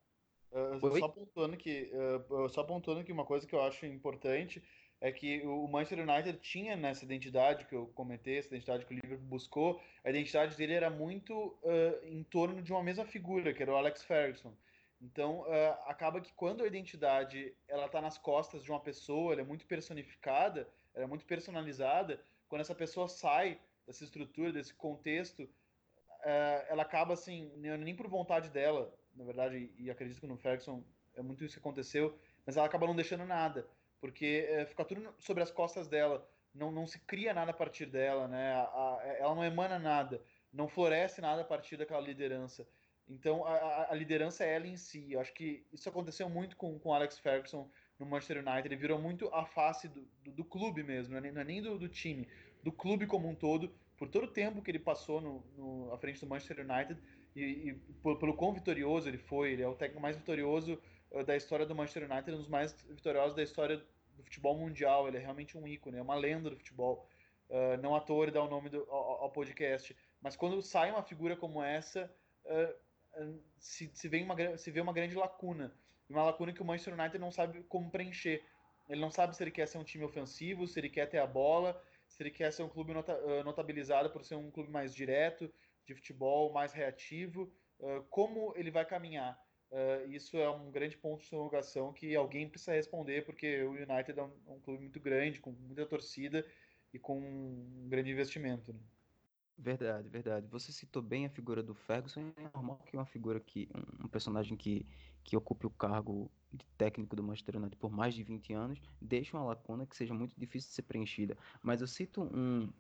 Uh, só, pontuando que, uh, só pontuando que uma coisa que eu acho importante é que o Manchester United tinha nessa identidade que eu comentei, essa identidade que o Liverpool buscou, a identidade dele era muito uh, em torno de uma mesma figura, que era o Alex Ferguson. Então, acaba que quando a identidade ela está nas costas de uma pessoa, ela é muito personificada, ela é muito personalizada, quando essa pessoa sai dessa estrutura, desse contexto, ela acaba assim, nem por vontade dela, na verdade, e acredito que no Ferguson é muito isso que aconteceu, mas ela acaba não deixando nada, porque é, fica tudo sobre as costas dela, não, não se cria nada a partir dela, né? A, a, ela não emana nada, não floresce nada a partir daquela liderança. Então a, a liderança é ela em si. Eu acho que isso aconteceu muito com o Alex Ferguson no Manchester United. Ele virou muito a face do, do, do clube mesmo, não é nem, não é nem do, do, time, do clube como um todo. Por todo o tempo que ele passou no, no, à frente do Manchester United, e, e por, pelo quão vitorioso ele foi, ele é o técnico mais vitorioso uh, da história do Manchester United, um dos mais vitoriosos da história do futebol mundial. Ele é realmente um ícone, é uma lenda do futebol. Uh, não à toa ele dá o nome do, ao, ao, podcast. Mas quando sai uma figura como essa, uh, se, se, vê uma, se vê uma grande lacuna. Uma lacuna que o Manchester United não sabe como preencher. Ele não sabe se ele quer ser um time ofensivo, se ele quer ter a bola, se ele quer ser um clube nota, notabilizado por ser um clube mais direto, de futebol mais reativo, uh, como ele vai caminhar? Uh, isso é um grande ponto de interrogação que alguém precisa responder, porque o United é um, um, clube muito grande, com muita torcida e com um grande investimento. Né? Verdade, verdade. Você citou bem a figura do Ferguson. É normal que uma figura que. um personagem que, que ocupe o cargo de técnico do Manchester United por mais de 20 anos deixe uma lacuna que seja muito difícil de ser preenchida. Mas eu cito um,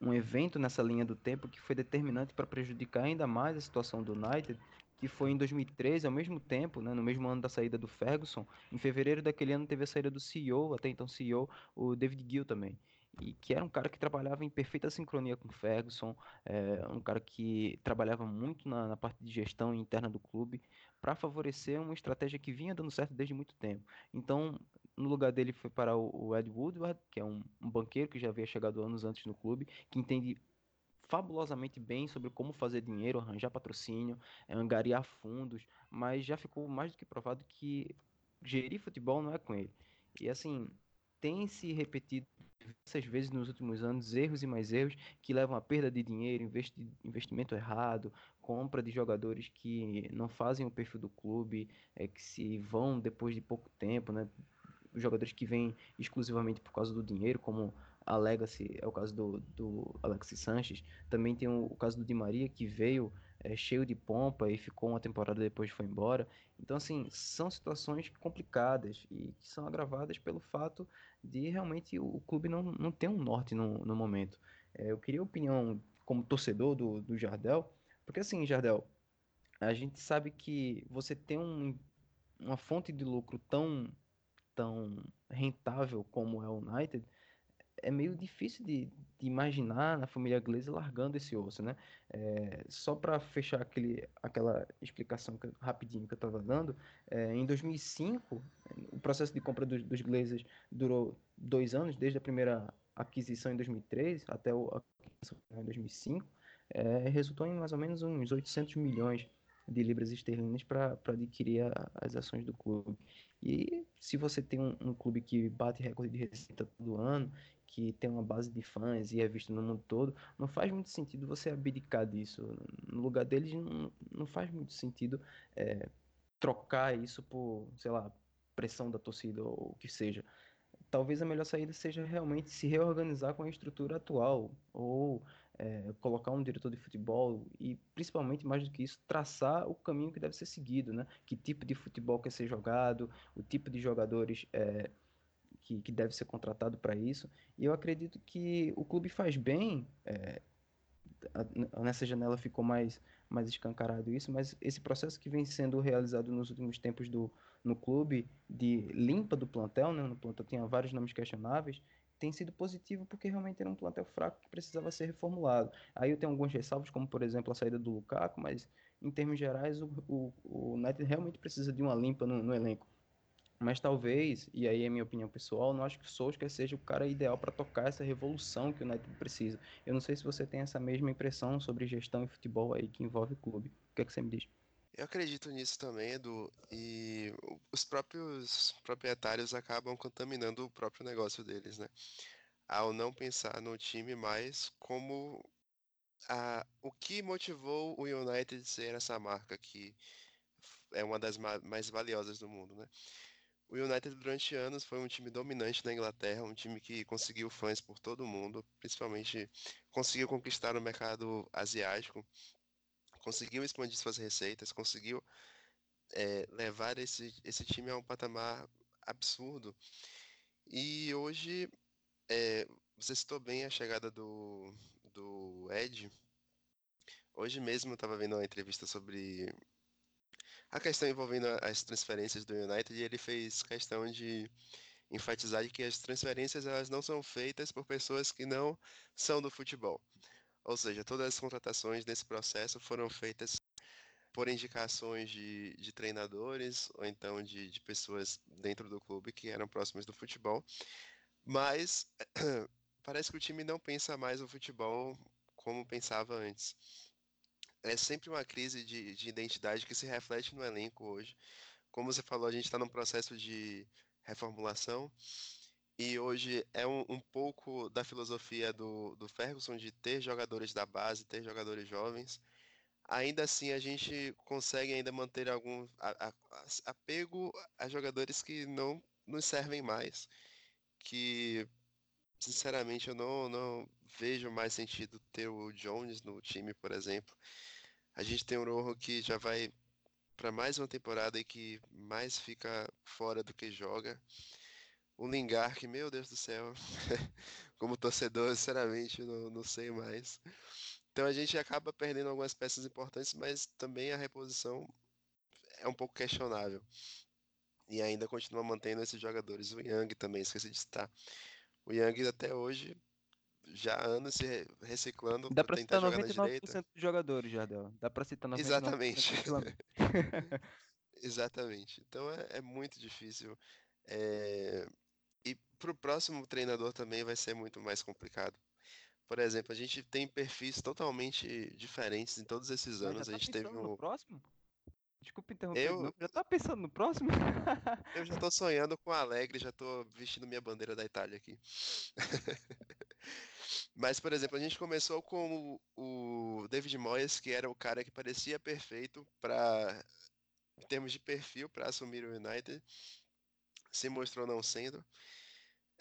um evento nessa linha do tempo que foi determinante para prejudicar ainda mais a situação do United, que foi em 2013, ao mesmo tempo, né, no mesmo ano da saída do Ferguson, em fevereiro daquele ano teve a saída do CEO, até então CEO, o David Gill também. E que era um cara que trabalhava em perfeita sincronia com o Ferguson, é, um cara que trabalhava muito na, na parte de gestão interna do clube para favorecer uma estratégia que vinha dando certo desde muito tempo. Então, no lugar dele foi para o Ed Woodward, que é um, um banqueiro que já havia chegado anos antes no clube, que entende fabulosamente bem sobre como fazer dinheiro, arranjar patrocínio, é, angariar fundos, mas já ficou mais do que provado que gerir futebol não é com ele. E assim, tem se repetido diversas vezes nos últimos anos erros e mais erros que levam a perda de dinheiro, investi investimento errado, compra de jogadores que não fazem o perfil do clube, é, que se vão depois de pouco tempo, né? jogadores que vêm exclusivamente por causa do dinheiro, como a Legacy, é o caso do, do Alexis Sanches. Também tem o, o caso do Di Maria, que veio é, cheio de pompa e ficou uma temporada depois foi embora. Então, assim, são situações complicadas e que são agravadas pelo fato de realmente o, clube não, não ter um norte no, no momento. É, eu queria a opinião como torcedor do, do Jardel, porque assim, Jardel, a gente sabe que você tem um, uma fonte de lucro tão tão rentável como é o United, é meio difícil de, de imaginar a família Glazer largando esse osso, né? É, só para fechar aquele, aquela explicação que, rapidinho que eu estava dando, é, em 2005, o processo de compra dos, dos Glazers durou dois anos, desde a primeira aquisição em 2003 até a aquisição em 2005, é, resultou em mais ou menos uns 800 milhões de libras esterlinas para adquirir a, as ações do clube. E se você tem um, um, clube que bate recorde de receita todo ano, que tem uma base de fãs e é visto no mundo todo, não faz muito sentido você abdicar disso. No lugar deles, não, não faz muito sentido é, trocar isso por, sei lá, pressão da torcida ou o que seja. Talvez a melhor saída seja realmente se reorganizar com a estrutura atual, ou é, colocar um diretor de futebol e, principalmente, mais do que isso, traçar o caminho que deve ser seguido, né? Que tipo de futebol quer ser jogado, o tipo de jogadores é, que, que deve ser contratado para isso. E eu acredito que o clube faz bem. É, nessa janela ficou mais, mais escancarado isso, mas esse processo que vem sendo realizado nos últimos tempos do, no clube de limpa do plantel, né? No plantel tinha vários nomes questionáveis, tem sido positivo porque realmente era um plantel fraco que precisava ser reformulado. Aí eu tenho alguns ressalvos, como por exemplo a saída do Lukaku, mas em termos gerais o, o, o United realmente precisa de uma limpa no, no elenco. Mas talvez, e aí é minha opinião pessoal, não acho que o Solskjaer seja o cara ideal para tocar essa revolução que o United precisa. Eu não sei se você tem essa mesma impressão sobre gestão e futebol aí que envolve o clube. O que é que você me diz? Eu acredito nisso também, Edu, e os próprios proprietários acabam contaminando o próprio negócio deles, né? Ao não pensar no time mais como a, o que motivou o United ser essa marca que é uma das mais valiosas do mundo, né? O United durante anos foi um time dominante na Inglaterra, um time que conseguiu fãs por todo o mundo, principalmente conseguiu conquistar o mercado asiático, conseguiu expandir suas receitas, conseguiu é, levar esse, esse time a um patamar absurdo. E hoje, é, você citou bem a chegada do, do Ed. Hoje mesmo eu estava vendo uma entrevista sobre a questão envolvendo as transferências do United e ele fez questão de enfatizar que as transferências elas não são feitas por pessoas que não são do futebol. Ou seja, todas as contratações nesse processo foram feitas por indicações de, de treinadores ou então de, de pessoas dentro do clube que eram próximas do futebol. Mas parece que o time não pensa mais o futebol como pensava antes. É sempre uma crise de, de identidade que se reflete no elenco hoje. Como você falou, a gente está num processo de reformulação e hoje é um, um pouco da filosofia do, do Ferguson de ter jogadores da base, ter jogadores jovens. Ainda assim, a gente consegue ainda manter algum a, a, apego a jogadores que não nos servem mais. Que, sinceramente, eu não, não vejo mais sentido ter o Jones no time, por exemplo. A gente tem o Rojo que já vai para mais uma temporada e que mais fica fora do que joga o Lingard, que, meu Deus do céu, como torcedor, sinceramente, não, não sei mais. Então a gente acaba perdendo algumas peças importantes, mas também a reposição é um pouco questionável. E ainda continua mantendo esses jogadores. O Yang também, esqueci de citar. O Yang até hoje, já anos se reciclando. Dá pra citar 99% dos jogadores, Jardel. Dá pra citar 99% Exatamente. Exatamente. Então é, é muito difícil. É, para o próximo treinador também vai ser muito mais complicado. Por exemplo, a gente tem perfis totalmente diferentes em todos esses anos. a gente tá teve um. No próximo? Desculpa interromper, eu... já tá pensando no próximo? eu já tô sonhando com Alegre, já tô vestindo minha bandeira da Itália aqui. Mas, por exemplo, a gente começou com o David Moyes, que era o cara que parecia perfeito para em termos de perfil para assumir o United se mostrou não sendo.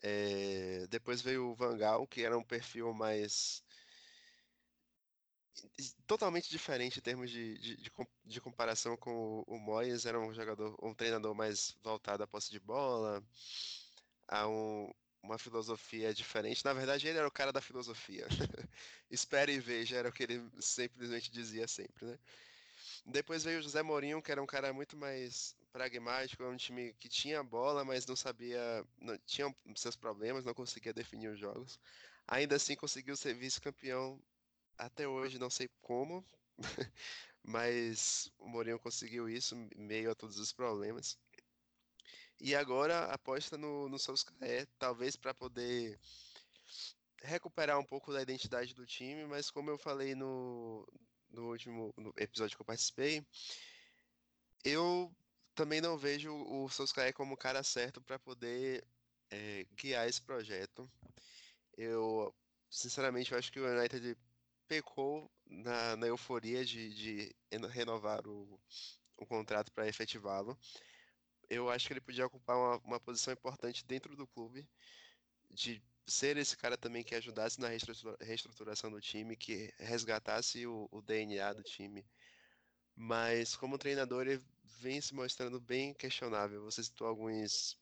É, depois veio o Vangal, que era um perfil mais totalmente diferente em termos de, de, de, de comparação com o, o Moyes, era um jogador, um treinador mais voltado à posse de bola, a um, uma filosofia diferente. Na verdade, ele era o cara da filosofia. Espere e veja, era o que ele simplesmente dizia sempre, né? Depois veio o José Mourinho, que era um cara muito mais pragmático, é um time que tinha bola, mas não sabia, não, tinha seus problemas, não conseguia definir os jogos. Ainda assim conseguiu ser vice-campeão até hoje, não sei como, mas o Mourinho conseguiu isso meio a todos os problemas. E agora aposta no, no Solskjaer, talvez para poder recuperar um pouco da identidade do time, mas como eu falei no, no último episódio que eu participei, eu também não vejo o Solskjaer como o cara certo para poder é, guiar esse projeto. Eu, sinceramente, acho que o United pecou na, na euforia de, de renovar o, o contrato para efetivá-lo. Eu acho que ele podia ocupar uma, uma posição importante dentro do clube, de ser esse cara também que ajudasse na reestruturação do time, que resgatasse o, o DNA do time. Mas como treinador ele vem se mostrando bem questionável. Você citou alguns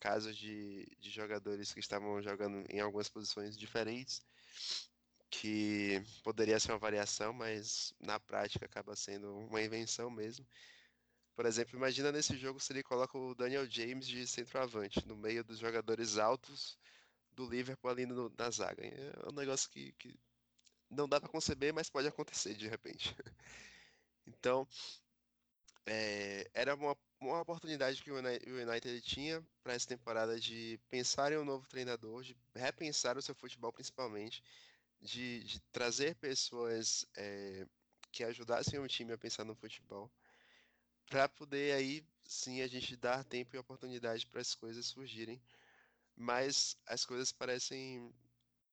casos de, de jogadores que estavam jogando em algumas posições diferentes, que poderia ser uma variação, mas na prática acaba sendo uma invenção mesmo. Por exemplo, imagina nesse jogo se ele coloca o Daniel James de centroavante, no meio dos jogadores altos do Liverpool ali no, na zaga. É um negócio que, que não dá para conceber, mas pode acontecer de repente. então, é, era uma, uma oportunidade que o United tinha para essa temporada de pensar em um novo treinador, de repensar o seu futebol principalmente, de, de trazer pessoas é, que ajudassem o time a pensar no futebol, para poder aí sim a gente dar tempo e oportunidade para as coisas surgirem mas as coisas parecem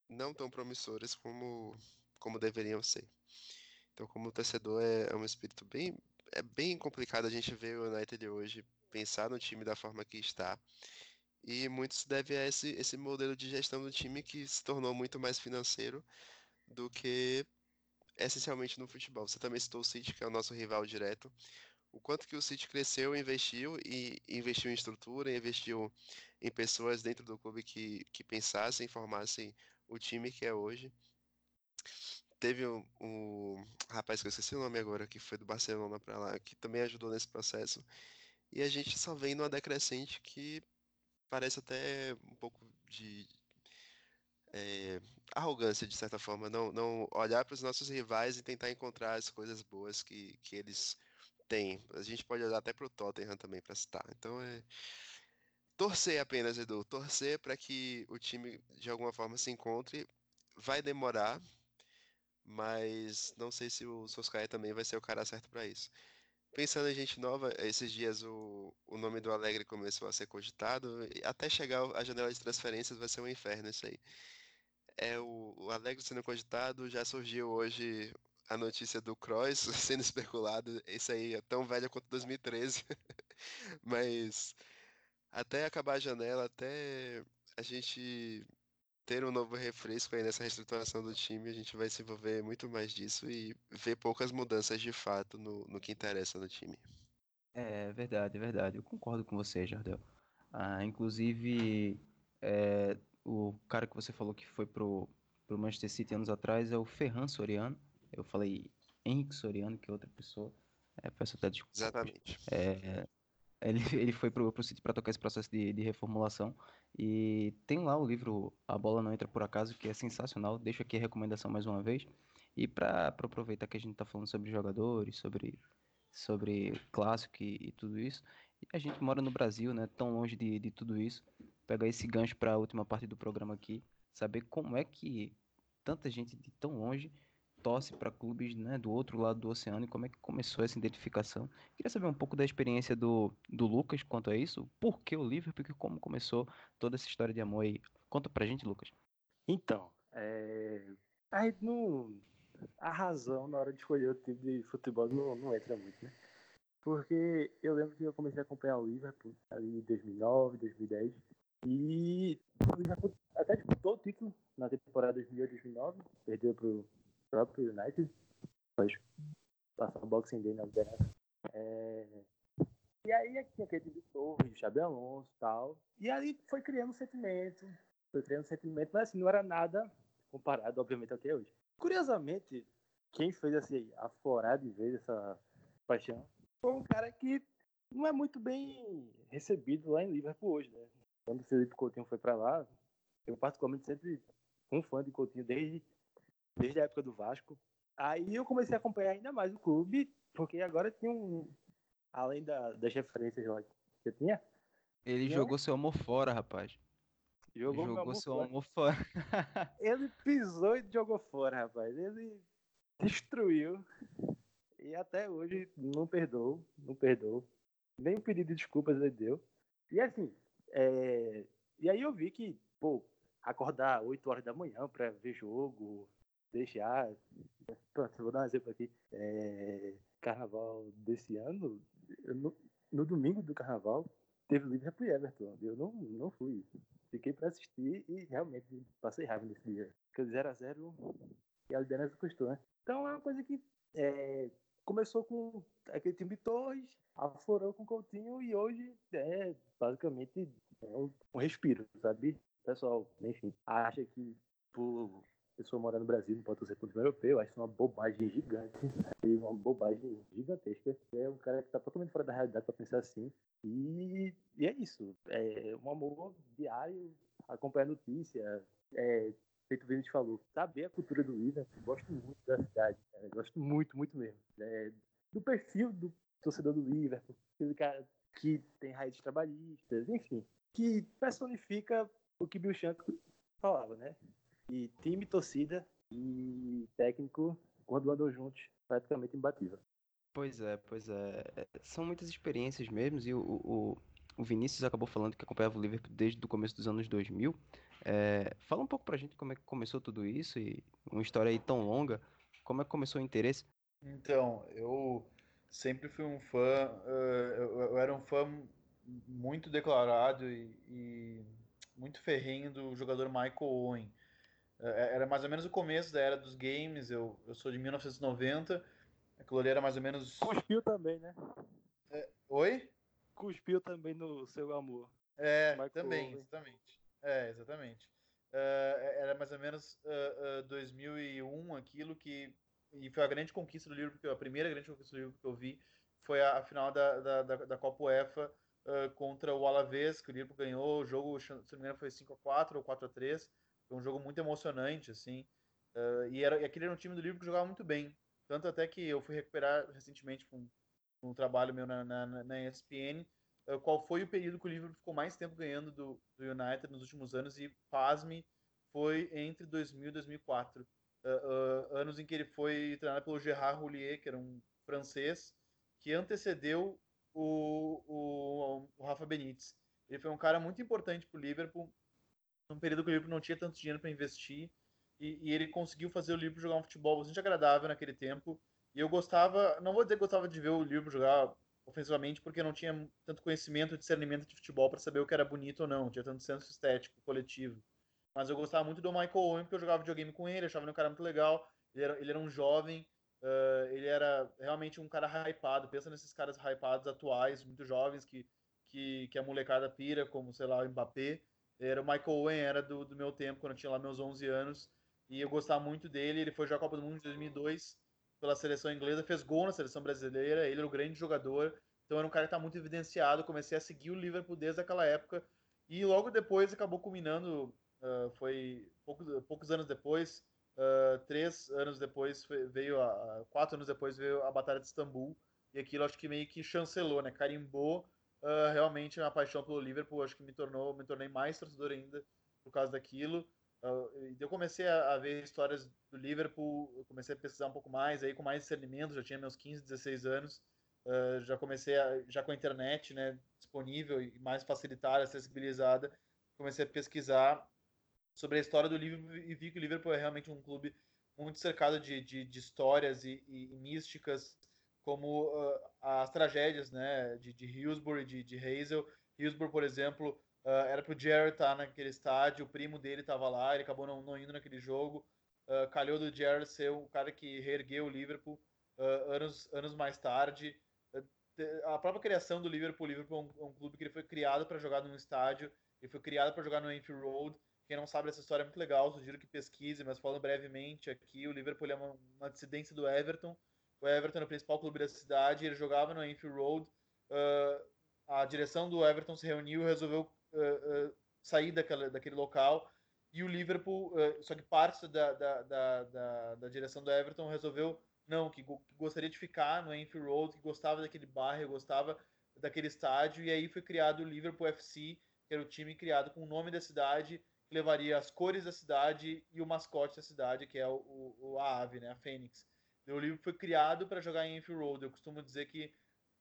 não tão promissoras como, como deveriam ser. Então, como torcedor, é, é um espírito bem, é bem complicado a gente ver o United hoje pensar no time da forma que está. E muito se deve a esse, esse modelo de gestão do time que se tornou muito mais financeiro do que essencialmente no futebol. Você também citou o City, que é o nosso rival direto. O quanto que o City cresceu, investiu e investiu em estrutura, investiu em pessoas dentro do clube que, que pensassem, formassem o time que é hoje. Teve um, um rapaz que eu esqueci o nome agora, que foi do Barcelona para lá, que também ajudou nesse processo. E a gente só vem numa decrescente que parece até um pouco de é, arrogância, de certa forma. Não, não olhar para os nossos rivais e tentar encontrar as coisas boas que, que eles têm. A gente pode olhar até para o Tottenham também para citar. Então é torcer apenas, Edu, torcer para que o time de alguma forma se encontre. Vai demorar, mas não sei se o Soscaia também vai ser o cara certo para isso. Pensando em gente nova, esses dias o, o nome do Alegre começou a ser cogitado, até chegar a janela de transferências vai ser um inferno isso aí. É o, o Alegre sendo cogitado, já surgiu hoje a notícia do Kroos sendo especulado, isso aí é tão velho quanto 2013, mas até acabar a janela, até a gente ter um novo refresco aí nessa reestruturação do time, a gente vai se envolver muito mais disso e ver poucas mudanças de fato no, no que interessa no time. É verdade, é verdade. Eu concordo com você, Jardel. Ah, inclusive, é, o cara que você falou que foi pro, pro Manchester City anos atrás é o Ferran Soriano. Eu falei Henrique Soriano, que é outra pessoa. É, peço até desculpa. Exatamente. É, ele, ele foi pro, pro City para tocar esse processo de, de reformulação. E tem lá o livro A Bola Não Entra Por Acaso, que é sensacional. Deixo aqui a recomendação mais uma vez. E para aproveitar que a gente está falando sobre jogadores, sobre, sobre clássico e, e, tudo isso, e a gente mora no Brasil, né, tão longe de, de tudo isso, pegar esse gancho para a última parte do programa aqui, saber como é que tanta gente de tão longe torce para clubes né, do outro lado do oceano e como é que começou essa identificação. Queria saber um pouco da experiência do, do Lucas quanto a isso, por que o Liverpool e como começou toda essa história de amor aí. Conta pra gente, Lucas. Então, é... a, não... a razão na hora de escolher o tipo de futebol não, não entra muito, né? Porque eu lembro que eu comecei a acompanhar o Liverpool ali em 2009, 2010. E o Liverpool até disputou o título na temporada 2008-2009, perdeu pro próprio United, pode passar o Boxing Day na liderança. É... E aí tinha aquele de Torres, Xabi Alonso e tal. E aí foi criando um sentimento, foi criando um sentimento, mas assim, não era nada comparado, obviamente, ao que é hoje. Curiosamente, quem fez assim, aflorar de vez essa paixão foi um cara que não é muito bem recebido lá em Liverpool hoje, né? Quando o Felipe Coutinho foi para lá, eu particularmente sempre um fã de Coutinho desde, desde a época do Vasco. Aí eu comecei a acompanhar ainda mais o clube, porque agora tinha um. Além da, das referências lá que eu tinha. Ele Não. jogou seu amor fora, rapaz. Jogou, jogou amor seu fora. amor fora. Ele pisou e jogou fora, rapaz. Ele destruiu. E até hoje não perdoou, não perdoou. Nem um pedido de desculpas ele deu. E assim, é, e aí eu vi que, pô, acordar 8 horas da manhã pra ver jogo, deixar. Pronto, vou dar um exemplo aqui. É, carnaval desse ano, no, no domingo do carnaval, teve Liverpool e Everton. Eu não, não fui. Fiquei pra assistir e realmente passei raiva nesse dia. Porque 0x0 e a liderança custou, né? Então é uma coisa que é, começou com aquele time de Torres, aflorou com Coutinho e hoje é basicamente é um, um respiro, sabe? O pessoal, enfim, acha que por pessoa morar no Brasil não pode torcer pro time europeu, acho uma bobagem gigante, e uma bobagem gigantesca. É um cara que tá totalmente fora da realidade pra pensar assim. E, e é isso. É um amor diário, acompanhar notícia, é, feito o Vinícius falou, saber a cultura do Liverpool, gosto muito da cidade, cara, gosto muito, muito mesmo. É, do perfil do torcedor do Liverpool, aquele cara que tem raízes trabalhistas, enfim, que personifica o que Bill Shank falava, né? E time, torcida e técnico, quando andam juntos, praticamente imbatível. Pois é, pois é. São muitas experiências mesmo, e o, o, o Vinícius acabou falando que acompanhava o Liverpool desde o começo dos anos 2000. É, fala um pouco pra gente como é que começou tudo isso e uma história aí tão longa, como é que começou o interesse? Então, eu sempre fui um fã, eh, eu, eu era um fã muito declarado e, e muito ferrenho do jogador Michael Owen. Eh, Era mais ou menos o começo da era dos games, eu, eu sou de 1990, aquilo ali era mais ou menos. Cuspiu também, né? Oi? Cuspiu também no seu amor. É, Michael também, Owen. exatamente. É, exatamente. Eh, era mais ou menos eh, eh, 2001 aquilo que e foi a grande conquista do livro, a primeira grande conquista do livro que eu vi foi a, a final da, da, da, da Copa UEFA eh, contra o Alavés, que o Liverpool ganhou, o jogo, se não me engano, foi 5 a 4 ou 4 a 3 foi um jogo muito emocionante, assim, eh, e, era, e aquele era um time do Liverpool que jogava muito bem, tanto até que eu fui recuperar recentemente com um, um trabalho meu na, na, na ESPN, eh, qual foi o período que o Liverpool ficou mais tempo ganhando do, do United nos últimos anos, e pasme, foi entre 2000 e 2004. Uh, uh, anos em que ele foi treinado pelo Gerard Houllier, que era um francês, que antecedeu o, o, o Rafa Benítez. Ele foi um cara muito importante para o Liverpool, num período que o Liverpool não tinha tanto dinheiro para investir, e, e, ele conseguiu fazer o Liverpool jogar um futebol bastante agradável naquele tempo. E eu gostava, não vou dizer que gostava de ver o Liverpool jogar ofensivamente, porque eu não tinha tanto conhecimento discernimento de futebol para saber o que era bonito ou não, não tinha tanto senso estético coletivo. Mas eu gostava muito do Michael Owen, porque eu jogava videogame com ele, achava ele um cara muito legal. Ele era, ele era um jovem, uh, ele era realmente um cara hypado. Pensa nesses caras hypados atuais, muito jovens, que, que, que a molecada pira, como, sei lá, o Mbappé. Era o Michael Owen, era do, do meu tempo, quando eu tinha lá meus 11 anos. E eu gostava muito dele. Ele foi jogar a Copa do Mundo de 2002 pela seleção inglesa, fez gol na seleção brasileira. Ele era um grande jogador. Então era um cara que está muito evidenciado. Comecei a seguir o Liverpool desde aquela época. E logo depois acabou culminando Uh, foi poucos, poucos anos depois, uh, três anos depois veio a, quatro anos depois veio a Batalha de Istambul e aquilo acho que meio que chancelou, né? Carimbou uh, realmente a paixão pelo Liverpool, acho que me tornou, me tornei mais torcedor ainda por causa daquilo. e eu comecei a, a, ver histórias do Liverpool, eu comecei a pesquisar um pouco mais, aí com mais discernimento, já tinha meus 15, 16 anos, já comecei a, já com a internet, né, disponível e mais facilitada, acessibilizada, comecei a pesquisar sobre a história do Liverpool e vi que o Liverpool é realmente um clube muito cercado de, de, de histórias e, e, e, místicas, como uh, as tragédias né, de, de Hillsborough e de, de Hazel. Hillsborough, por exemplo, uh, era para o Jared estar naquele estádio, o primo dele estava lá, ele acabou não, não indo naquele jogo. Uh, calhou do Jared ser o cara que reergueu o Liverpool anos, anos mais tarde. a própria criação do Liverpool, o Liverpool é um, um clube que ele foi criado para jogar num estádio, ele foi criado para jogar no Anfield Road, quem não sabe dessa história é muito legal, sugiro que pesquise, mas falando brevemente aqui, o Liverpool é uma, uma dissidência do Everton. O Everton o principal clube da cidade, ele jogava no Anfield Road, uh, a direção do Everton se reuniu e resolveu uh, sair daquela, daquele local e o Liverpool, só que parte da, da, da, da, da direção do Everton resolveu não, que, que, gostaria de ficar no Anfield Road, que gostava daquele bairro, gostava daquele estádio, e aí foi criado o Liverpool FC, que era o time criado com o nome da cidade, que levaria as cores da cidade e o mascote da cidade, que é o, o a ave, né, a Fênix. O Liverpool foi criado para jogar em Anfield Road. Eu costumo dizer que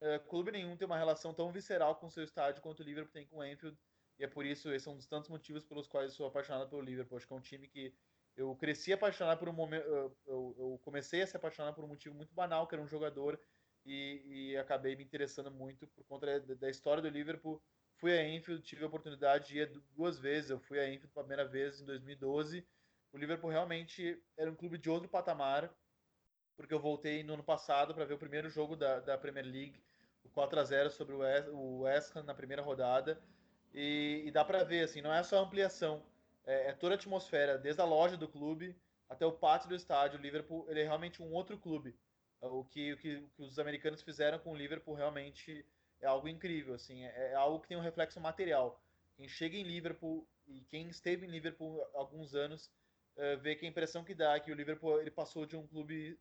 uh, clube nenhum tem uma relação tão visceral com seu estádio quanto o Liverpool tem com Anfield. E é por isso, esse é um dos tantos motivos pelos quais eu sou apaixonado pelo Liverpool. Acho que é um time que eu cresci apaixonado por um momento. Eu, eu, comecei a se apaixonar por um motivo muito banal, que era um jogador, e, e acabei me interessando muito por conta da, da, história do Liverpool. Fui a Enfield, tive a oportunidade de ir duas vezes. Eu fui a Enfield pela primeira vez em 2012. O Liverpool realmente era um clube de outro patamar, porque eu voltei no ano passado para ver o primeiro jogo da, da Premier League, o 4 a 0 sobre o West, o West Ham na primeira rodada. E, e dá para ver, assim, não é só ampliação, é, é, toda a atmosfera, desde a loja do clube até o pátio do estádio. O Liverpool ele é realmente um outro clube. O que, o que, o que os americanos fizeram com o Liverpool realmente é algo incrível, assim, é, é algo que tem um reflexo material. Quem chega em Liverpool e quem esteve em Liverpool há alguns anos uh, vê que a impressão que dá é que o Liverpool ele passou de um clube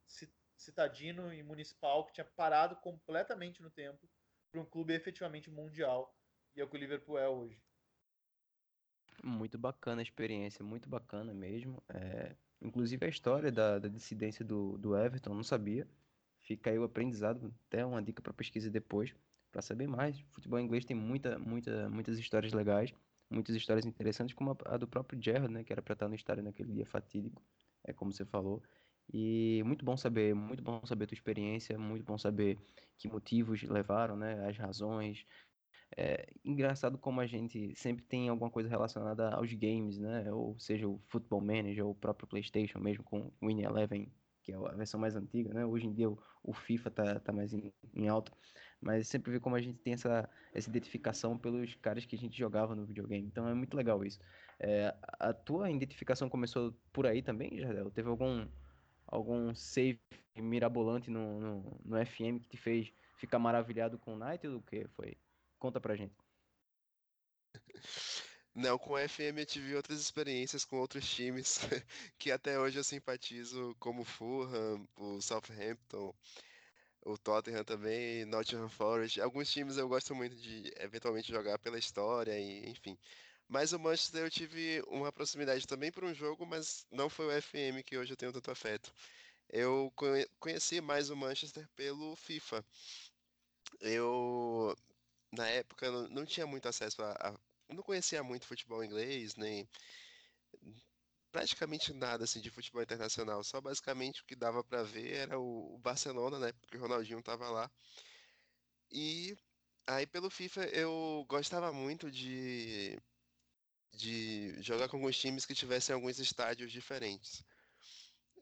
citadino e municipal que tinha parado completamente no tempo para um clube efetivamente mundial e é o que o Liverpool é hoje. Muito bacana a experiência, muito bacana mesmo. É, inclusive a história da, da dissidência do, do Everton, não sabia. Fica aí o aprendizado, até uma dica para pesquisa depois, para saber mais. Futebol inglês tem muita, muita, muitas histórias legais muitas histórias interessantes, como a, do próprio Gerrard, né, que era para estar no estádio naquele dia fatídico, é como você falou. E muito bom saber, muito bom saber a tua experiência, muito bom saber que motivos levaram, né, as razões. É engraçado como a gente sempre tem alguma coisa relacionada aos games, né, ou seja, o Football Manager, ou o próprio PlayStation mesmo com o Win Eleven, que é a versão mais antiga, né? Hoje em dia o, o FIFA tá, tá mais em, em alta mas sempre vê como a gente tem essa, essa identificação pelos caras que a gente jogava no videogame. Então é muito legal isso. É, a tua identificação começou por aí também, Jardel? Teve algum, algum save mirabolante no, no, no FM que te fez ficar maravilhado com o Knight ou o que foi? Conta pra gente. Não, com o FM eu tive outras experiências com outros times que até hoje eu simpatizo, como o Fulham, o Southampton, o Tottenham também, Nottingham Forest. Alguns times eu gosto muito de eventualmente jogar pela história e enfim. Mas o Manchester eu tive uma proximidade também por um jogo, mas não foi o FM que hoje eu tenho tanto afeto. Eu conheci mais o Manchester pelo FIFA. Eu na época não tinha muito acesso a, a não conhecia muito futebol inglês, nem praticamente nada assim de futebol internacional, só basicamente o que dava para ver era o, Barcelona, né? Porque o Ronaldinho tava lá. E aí pelo FIFA eu gostava muito de de jogar com alguns times que tivessem alguns estádios diferentes.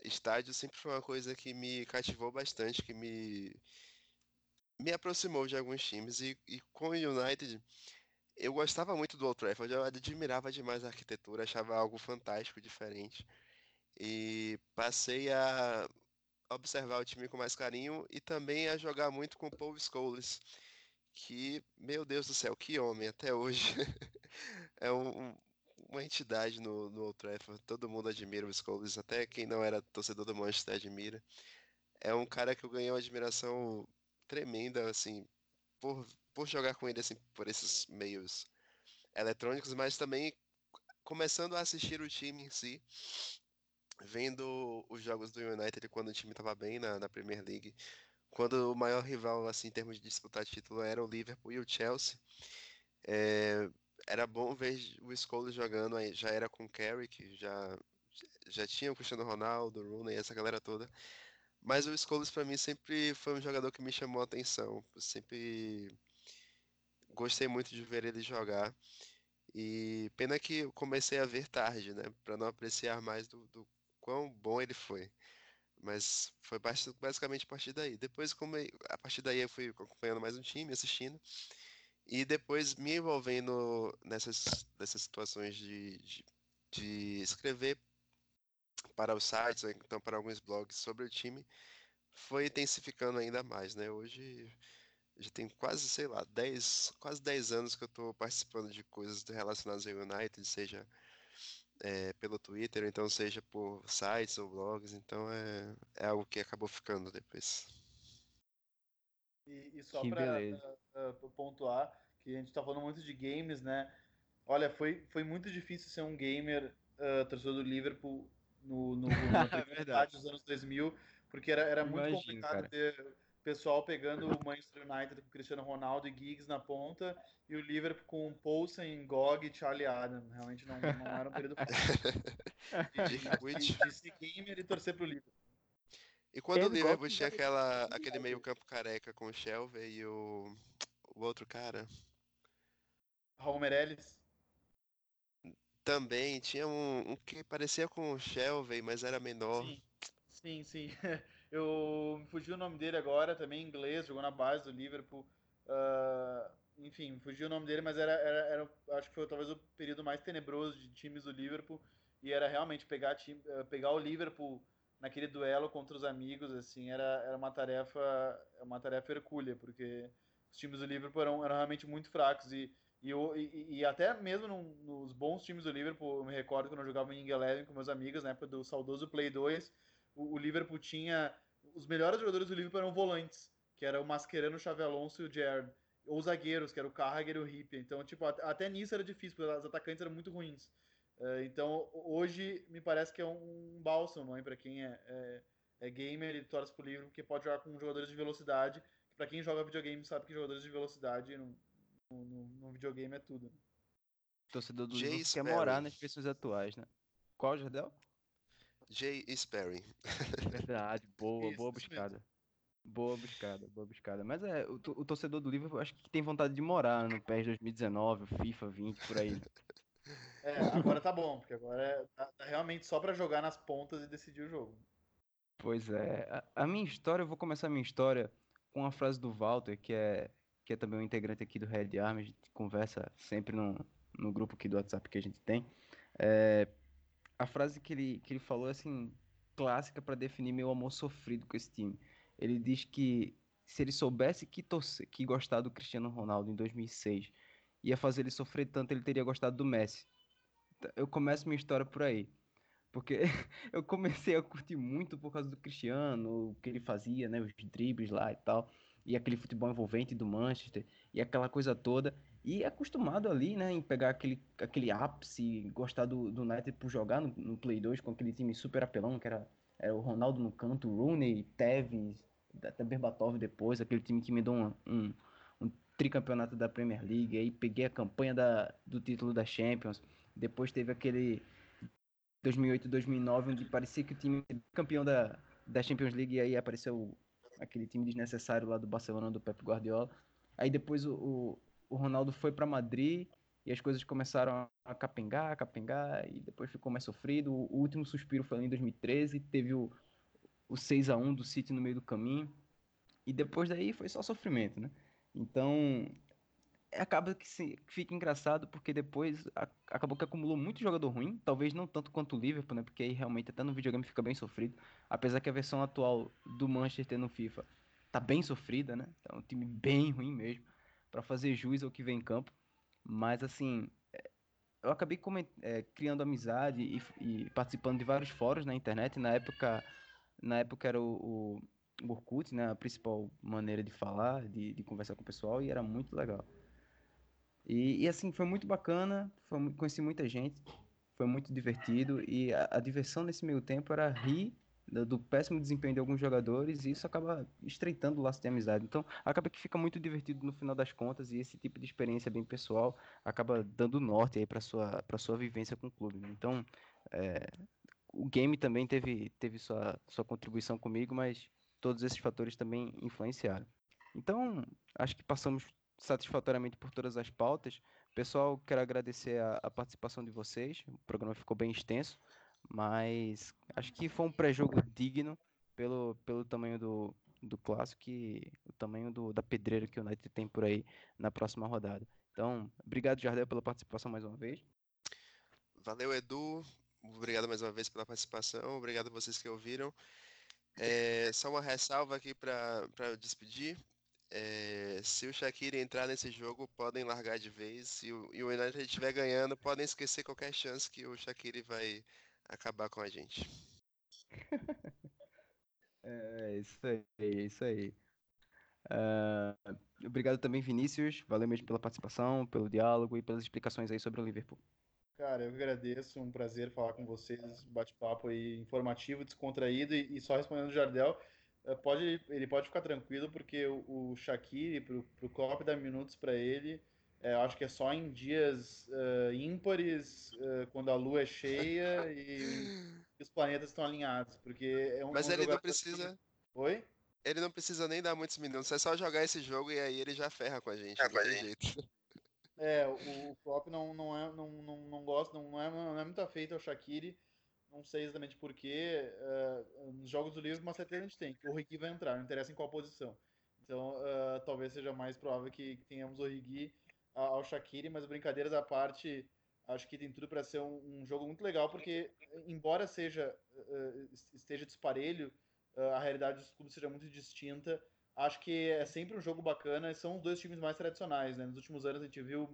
Estádio sempre foi uma coisa que me cativou bastante, que me me aproximou de alguns times e, e com o United eu gostava muito do Old Trafford, eu admirava demais a arquitetura, achava algo fantástico, diferente. E passei a observar o time com mais carinho e também a jogar muito com o Paul Scholes, que, meu Deus do céu, que homem, até hoje é um, uma entidade no, no Old Trafford, todo mundo admira o Scholes, até quem não era torcedor do Manchester admira. É um cara que eu ganhei uma admiração tremenda, assim, por por jogar com ele assim por esses meios eletrônicos, mas também começando a assistir o time em si, vendo os jogos do United quando o time estava bem na, na, Premier League, quando o maior rival assim em termos de disputar título era o Liverpool e o Chelsea. É, era bom ver o Scholes jogando, aí já era com o Carrick, já já tinha o Cristiano Ronaldo, o Rooney, essa galera toda. Mas o Scholes para mim sempre foi um jogador que me chamou a atenção, sempre gostei muito de ver ele jogar. E pena que eu comecei a ver tarde, né? Para não apreciar mais do, do, quão bom ele foi. Mas foi basicamente a partir daí. Depois, como a partir daí, eu fui acompanhando mais um time, assistindo. E depois me envolvendo nessas, nessas situações de, de, de escrever para os sites, ou então para alguns blogs sobre o time, foi intensificando ainda mais, né? Hoje Já tem quase, sei lá, 10, quase 10 anos que eu tô participando de coisas relacionadas ao United, seja é, pelo Twitter, ou então seja por sites ou blogs, então é, é algo que acabou ficando depois. E, e só para pontuar, que a gente tá falando muito de games, né? Olha, foi, foi muito difícil ser um gamer uh, torcedor do Liverpool no, no, na É dos anos 2000, porque era, era muito Imagino, complicado cara. ter pessoal pegando o Manchester United com Cristiano Ronaldo e Giggs na ponta e o Liverpool com Poulsen, Gog e Charlie Adam. Realmente não, não era um período fácil de, ser gamer e torcer pro Liverpool. E quando o Ele Liverpool gosta de tinha aquela, aquele meio campo careca com o Shelby e o, o outro cara, Raul Meirelles. Também tinha um, um que parecia com o Shelby, mas era menor. Sim, sim, sim. Eu me fugiu o nome dele agora, também em inglês, jogou na base do Liverpool. Ah, enfim, fugiu o nome dele, mas era, era, era- acho que foi talvez o período mais tenebroso de times do Liverpool. E era realmente pegar, time, eh, pegar o Liverpool naquele duelo contra os amigos, assim, era, era uma tarefa, uma tarefa hercúlea, porque os times do Liverpool eram, eram realmente muito fracos. E, e, eu- e, e até mesmo num- nos bons times do Liverpool, eu me recordo quando eu jogava em Eleven com meus amigos, na época do saudoso Play 2, o, o Liverpool tinha. Os melhores jogadores do Liverpool eram volantes, que era o Mascherano, o Xavi Alonso e o Gerrard. Ou zagueiros, que era o Carragher e o Ripper. Então, tipo, at- até nisso era difícil, porque os atacantes eram muito ruins. Eh, então, hoje me parece que é um bálsamo para quem é, é, é gamer e torce pro Liverpool, porque pode jogar com jogadores de velocidade. Para quem joga videogame sabe que jogadores de velocidade no, no, no- videogame é tudo. Torcedor do Jay Liverpool quer morar nas pessoas atuais, né? Qual, Jardel? Jay Sperry. Verdade, boa, Isso, boa buscada. Boa buscada, boa buscada. Mas é, o, to- o torcedor do Liverpool acho que tem vontade de morar no PES 2019, o FIFA 20, por aí. É, agora tá bom, porque agora é, tá, tá realmente só para jogar nas pontas e decidir o jogo. Pois é. A, a minha história, eu vou começar a minha história com uma frase do Walter, que é, que é também um integrante aqui do Red Army, a gente conversa sempre no, no grupo aqui do WhatsApp que a gente tem. É, a frase que ele, que ele falou é assim, clássica para definir meu amor sofrido com esse time. Ele diz que se ele soubesse que, torcer, que gostar do Cristiano Ronaldo em 2006 ia fazer ele sofrer tanto, ele teria gostado do Messi. Então, Eu começo minha história por aí. Porque eu comecei a curtir muito por causa do Cristiano, o que ele fazia, né, os dribles lá e tal, e aquele futebol envolvente do Manchester, e aquela coisa toda, e acostumado ali, né, em pegar aquele, aquele ápice, gostar do, do United por jogar no, no Play 2 com aquele time super apelão, que era, era o Ronaldo no canto, Rooney, Tevez, até Berbatov depois, aquele time que me deu um, um, um tricampeonato da Premier League, aí peguei a campanha da, do título da Champions, depois teve aquele 2008 2009, onde parecia que o time campeão da, da Champions League e aí apareceu aquele time desnecessário lá do Barcelona do Pep Guardiola. Aí depois o, o, Ronaldo foi para Madrid e as coisas começaram a capengar, a capengar e depois ficou mais sofrido. O, último suspiro foi em 2013, teve o, o 6 a 1 do City no meio do caminho e depois daí foi só sofrimento, né? Então acaba que, se, fica engraçado porque depois a- acabou que acumulou muito jogador ruim, talvez não tanto quanto o Liverpool, né? Porque aí realmente até no videogame fica bem sofrido, apesar que a versão atual do Manchester no FIFA tá bem sofrida, né? Tá um time bem ruim mesmo para fazer jus ao que vem em campo, mas assim é, eu acabei é, criando amizade e, e participando de vários fóruns na internet. Na época, na época era o, o, o Orkut, né? A principal maneira de falar, de, de conversar com o pessoal e era muito legal. E, e, assim, foi muito bacana, foi, conheci muita gente, foi muito divertido e a, a diversão nesse meio tempo era rir do, do péssimo desempenho de alguns jogadores e isso acaba estreitando o laço de amizade. Então, acaba que fica muito divertido no final das contas e esse tipo de experiência bem pessoal acaba dando norte aí para sua para sua vivência com o clube. né? Então, é, o game também teve teve sua sua contribuição comigo, mas todos esses fatores também influenciaram. Então, acho que passamos satisfatoriamente por todas as pautas. Pessoal, quero agradecer a, a participação de vocês. O programa ficou bem extenso, mas acho que foi um pré-jogo digno pelo, pelo tamanho do, do clássico e o tamanho do, da pedreira que o United tem por aí na próxima rodada. Então, obrigado, Jardel, pela participação mais uma vez. Valeu, Edu. Obrigado mais uma vez pela participação. Obrigado a vocês que ouviram. É, só uma ressalva aqui para despedir. É, se o Shaqiri entrar nesse jogo, podem largar de vez. Se o, e o United estiver ganhando, podem esquecer qualquer chance que o Shaqiri vai acabar com a gente. é isso aí, isso aí. Uh, obrigado também, Vinícius. Valeu mesmo pela participação, pelo diálogo e pelas explicações aí sobre o Liverpool. Cara, eu agradeço, um prazer falar com vocês, bate-papo aí informativo, descontraído e, e, só respondendo o Jardel, pode, ele pode ficar tranquilo porque o, o Shaqiri, pro, pro Klopp dar minutos para ele, é, eu acho que é só em dias uh, ímpares, uh, quando a lua é cheia e, os planetas estão alinhados, porque é um Mas um ele não precisa... Que... Oi? Ele não precisa nem dar muitos minutos, é só jogar esse jogo e aí ele já ferra com a gente, é, jeito. É, o, o Klopp não, não, é, não, não, não gosta, não é, não é muito afeito ao Shaqiri. Não sei exatamente porquê. Uh, nos jogos do livro, uma certeza a gente tem, que o Rigui vai entrar, não interessa em qual posição. Então, uh, talvez seja mais provável que, que tenhamos o Rigui ao Shaqiri, mas brincadeiras à parte, acho que tem tudo para ser um, um, jogo muito legal, porque, embora seja uh, esteja disparelho, a realidade dos clubes seja muito distinta acho que é sempre um jogo bacana. São os dois times mais tradicionais, né? Nos últimos anos a gente viu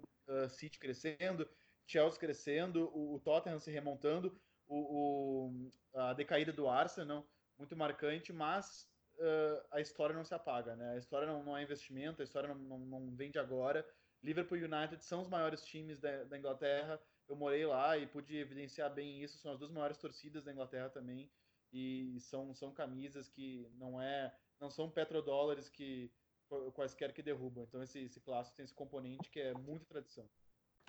City crescendo, Chelsea crescendo, o, o Tottenham se remontando, o, o, a decaída do Arsenal, muito marcante, mas uh, a história não se apaga, né? A história não, não é investimento, a história não, não, não agora. Liverpool e United são os maiores times da, da Inglaterra. Eu morei lá e pude evidenciar bem isso. São as duas maiores torcidas da Inglaterra também. E são, são camisas que não é não são petrodólares que quaisquer que derrubam. Então esse, esse clássico tem esse componente que é muito tradição.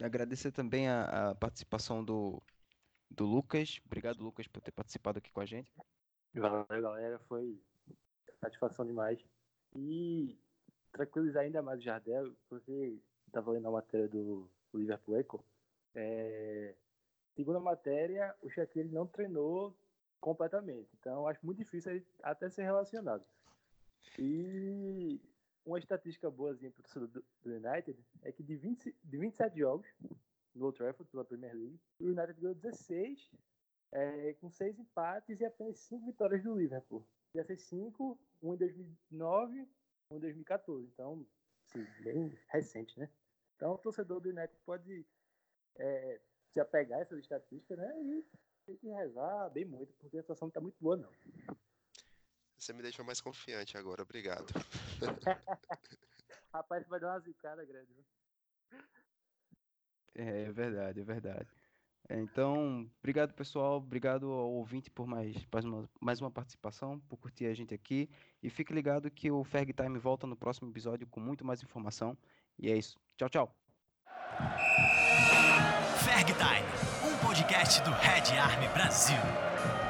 Agradecer também a, a, participação do, do Lucas. Obrigado, Lucas, por ter participado aqui com a gente. Valeu, galera. Foi satisfação demais. E tranquilizar ainda mais o Jardel, porque estava lendo a matéria do Liverpool Echo. É, segundo a matéria, o Shaqiri não treinou completamente. Então, acho muito difícil até ser relacionado. E uma estatística boazinha para o do United é que de, 20, de 27 jogos no Old Trafford pela Premier League, o United ganhou 16, é, com 6 empates e apenas 5 vitórias do Liverpool. Ia ser 5, um em 2009, um em 2014. Então, sim, bem recente, né? Então, o torcedor do United pode é, se apegar a essas estatísticas, né? E tem que rezar bem muito, porque a situação não está muito boa, não. Você me deixou mais confiante agora, obrigado. Rapaz, vai dar uma zicada grande. É, é verdade, é verdade. É, então, obrigado pessoal, obrigado ao ouvinte por mais, mais, uma, mais uma participação, por curtir a gente aqui. E fique ligado que o Ferg Time volta no próximo episódio com muito mais informação. E é isso. Tchau, tchau. Ferg Time, um podcast do Red Army Brasil.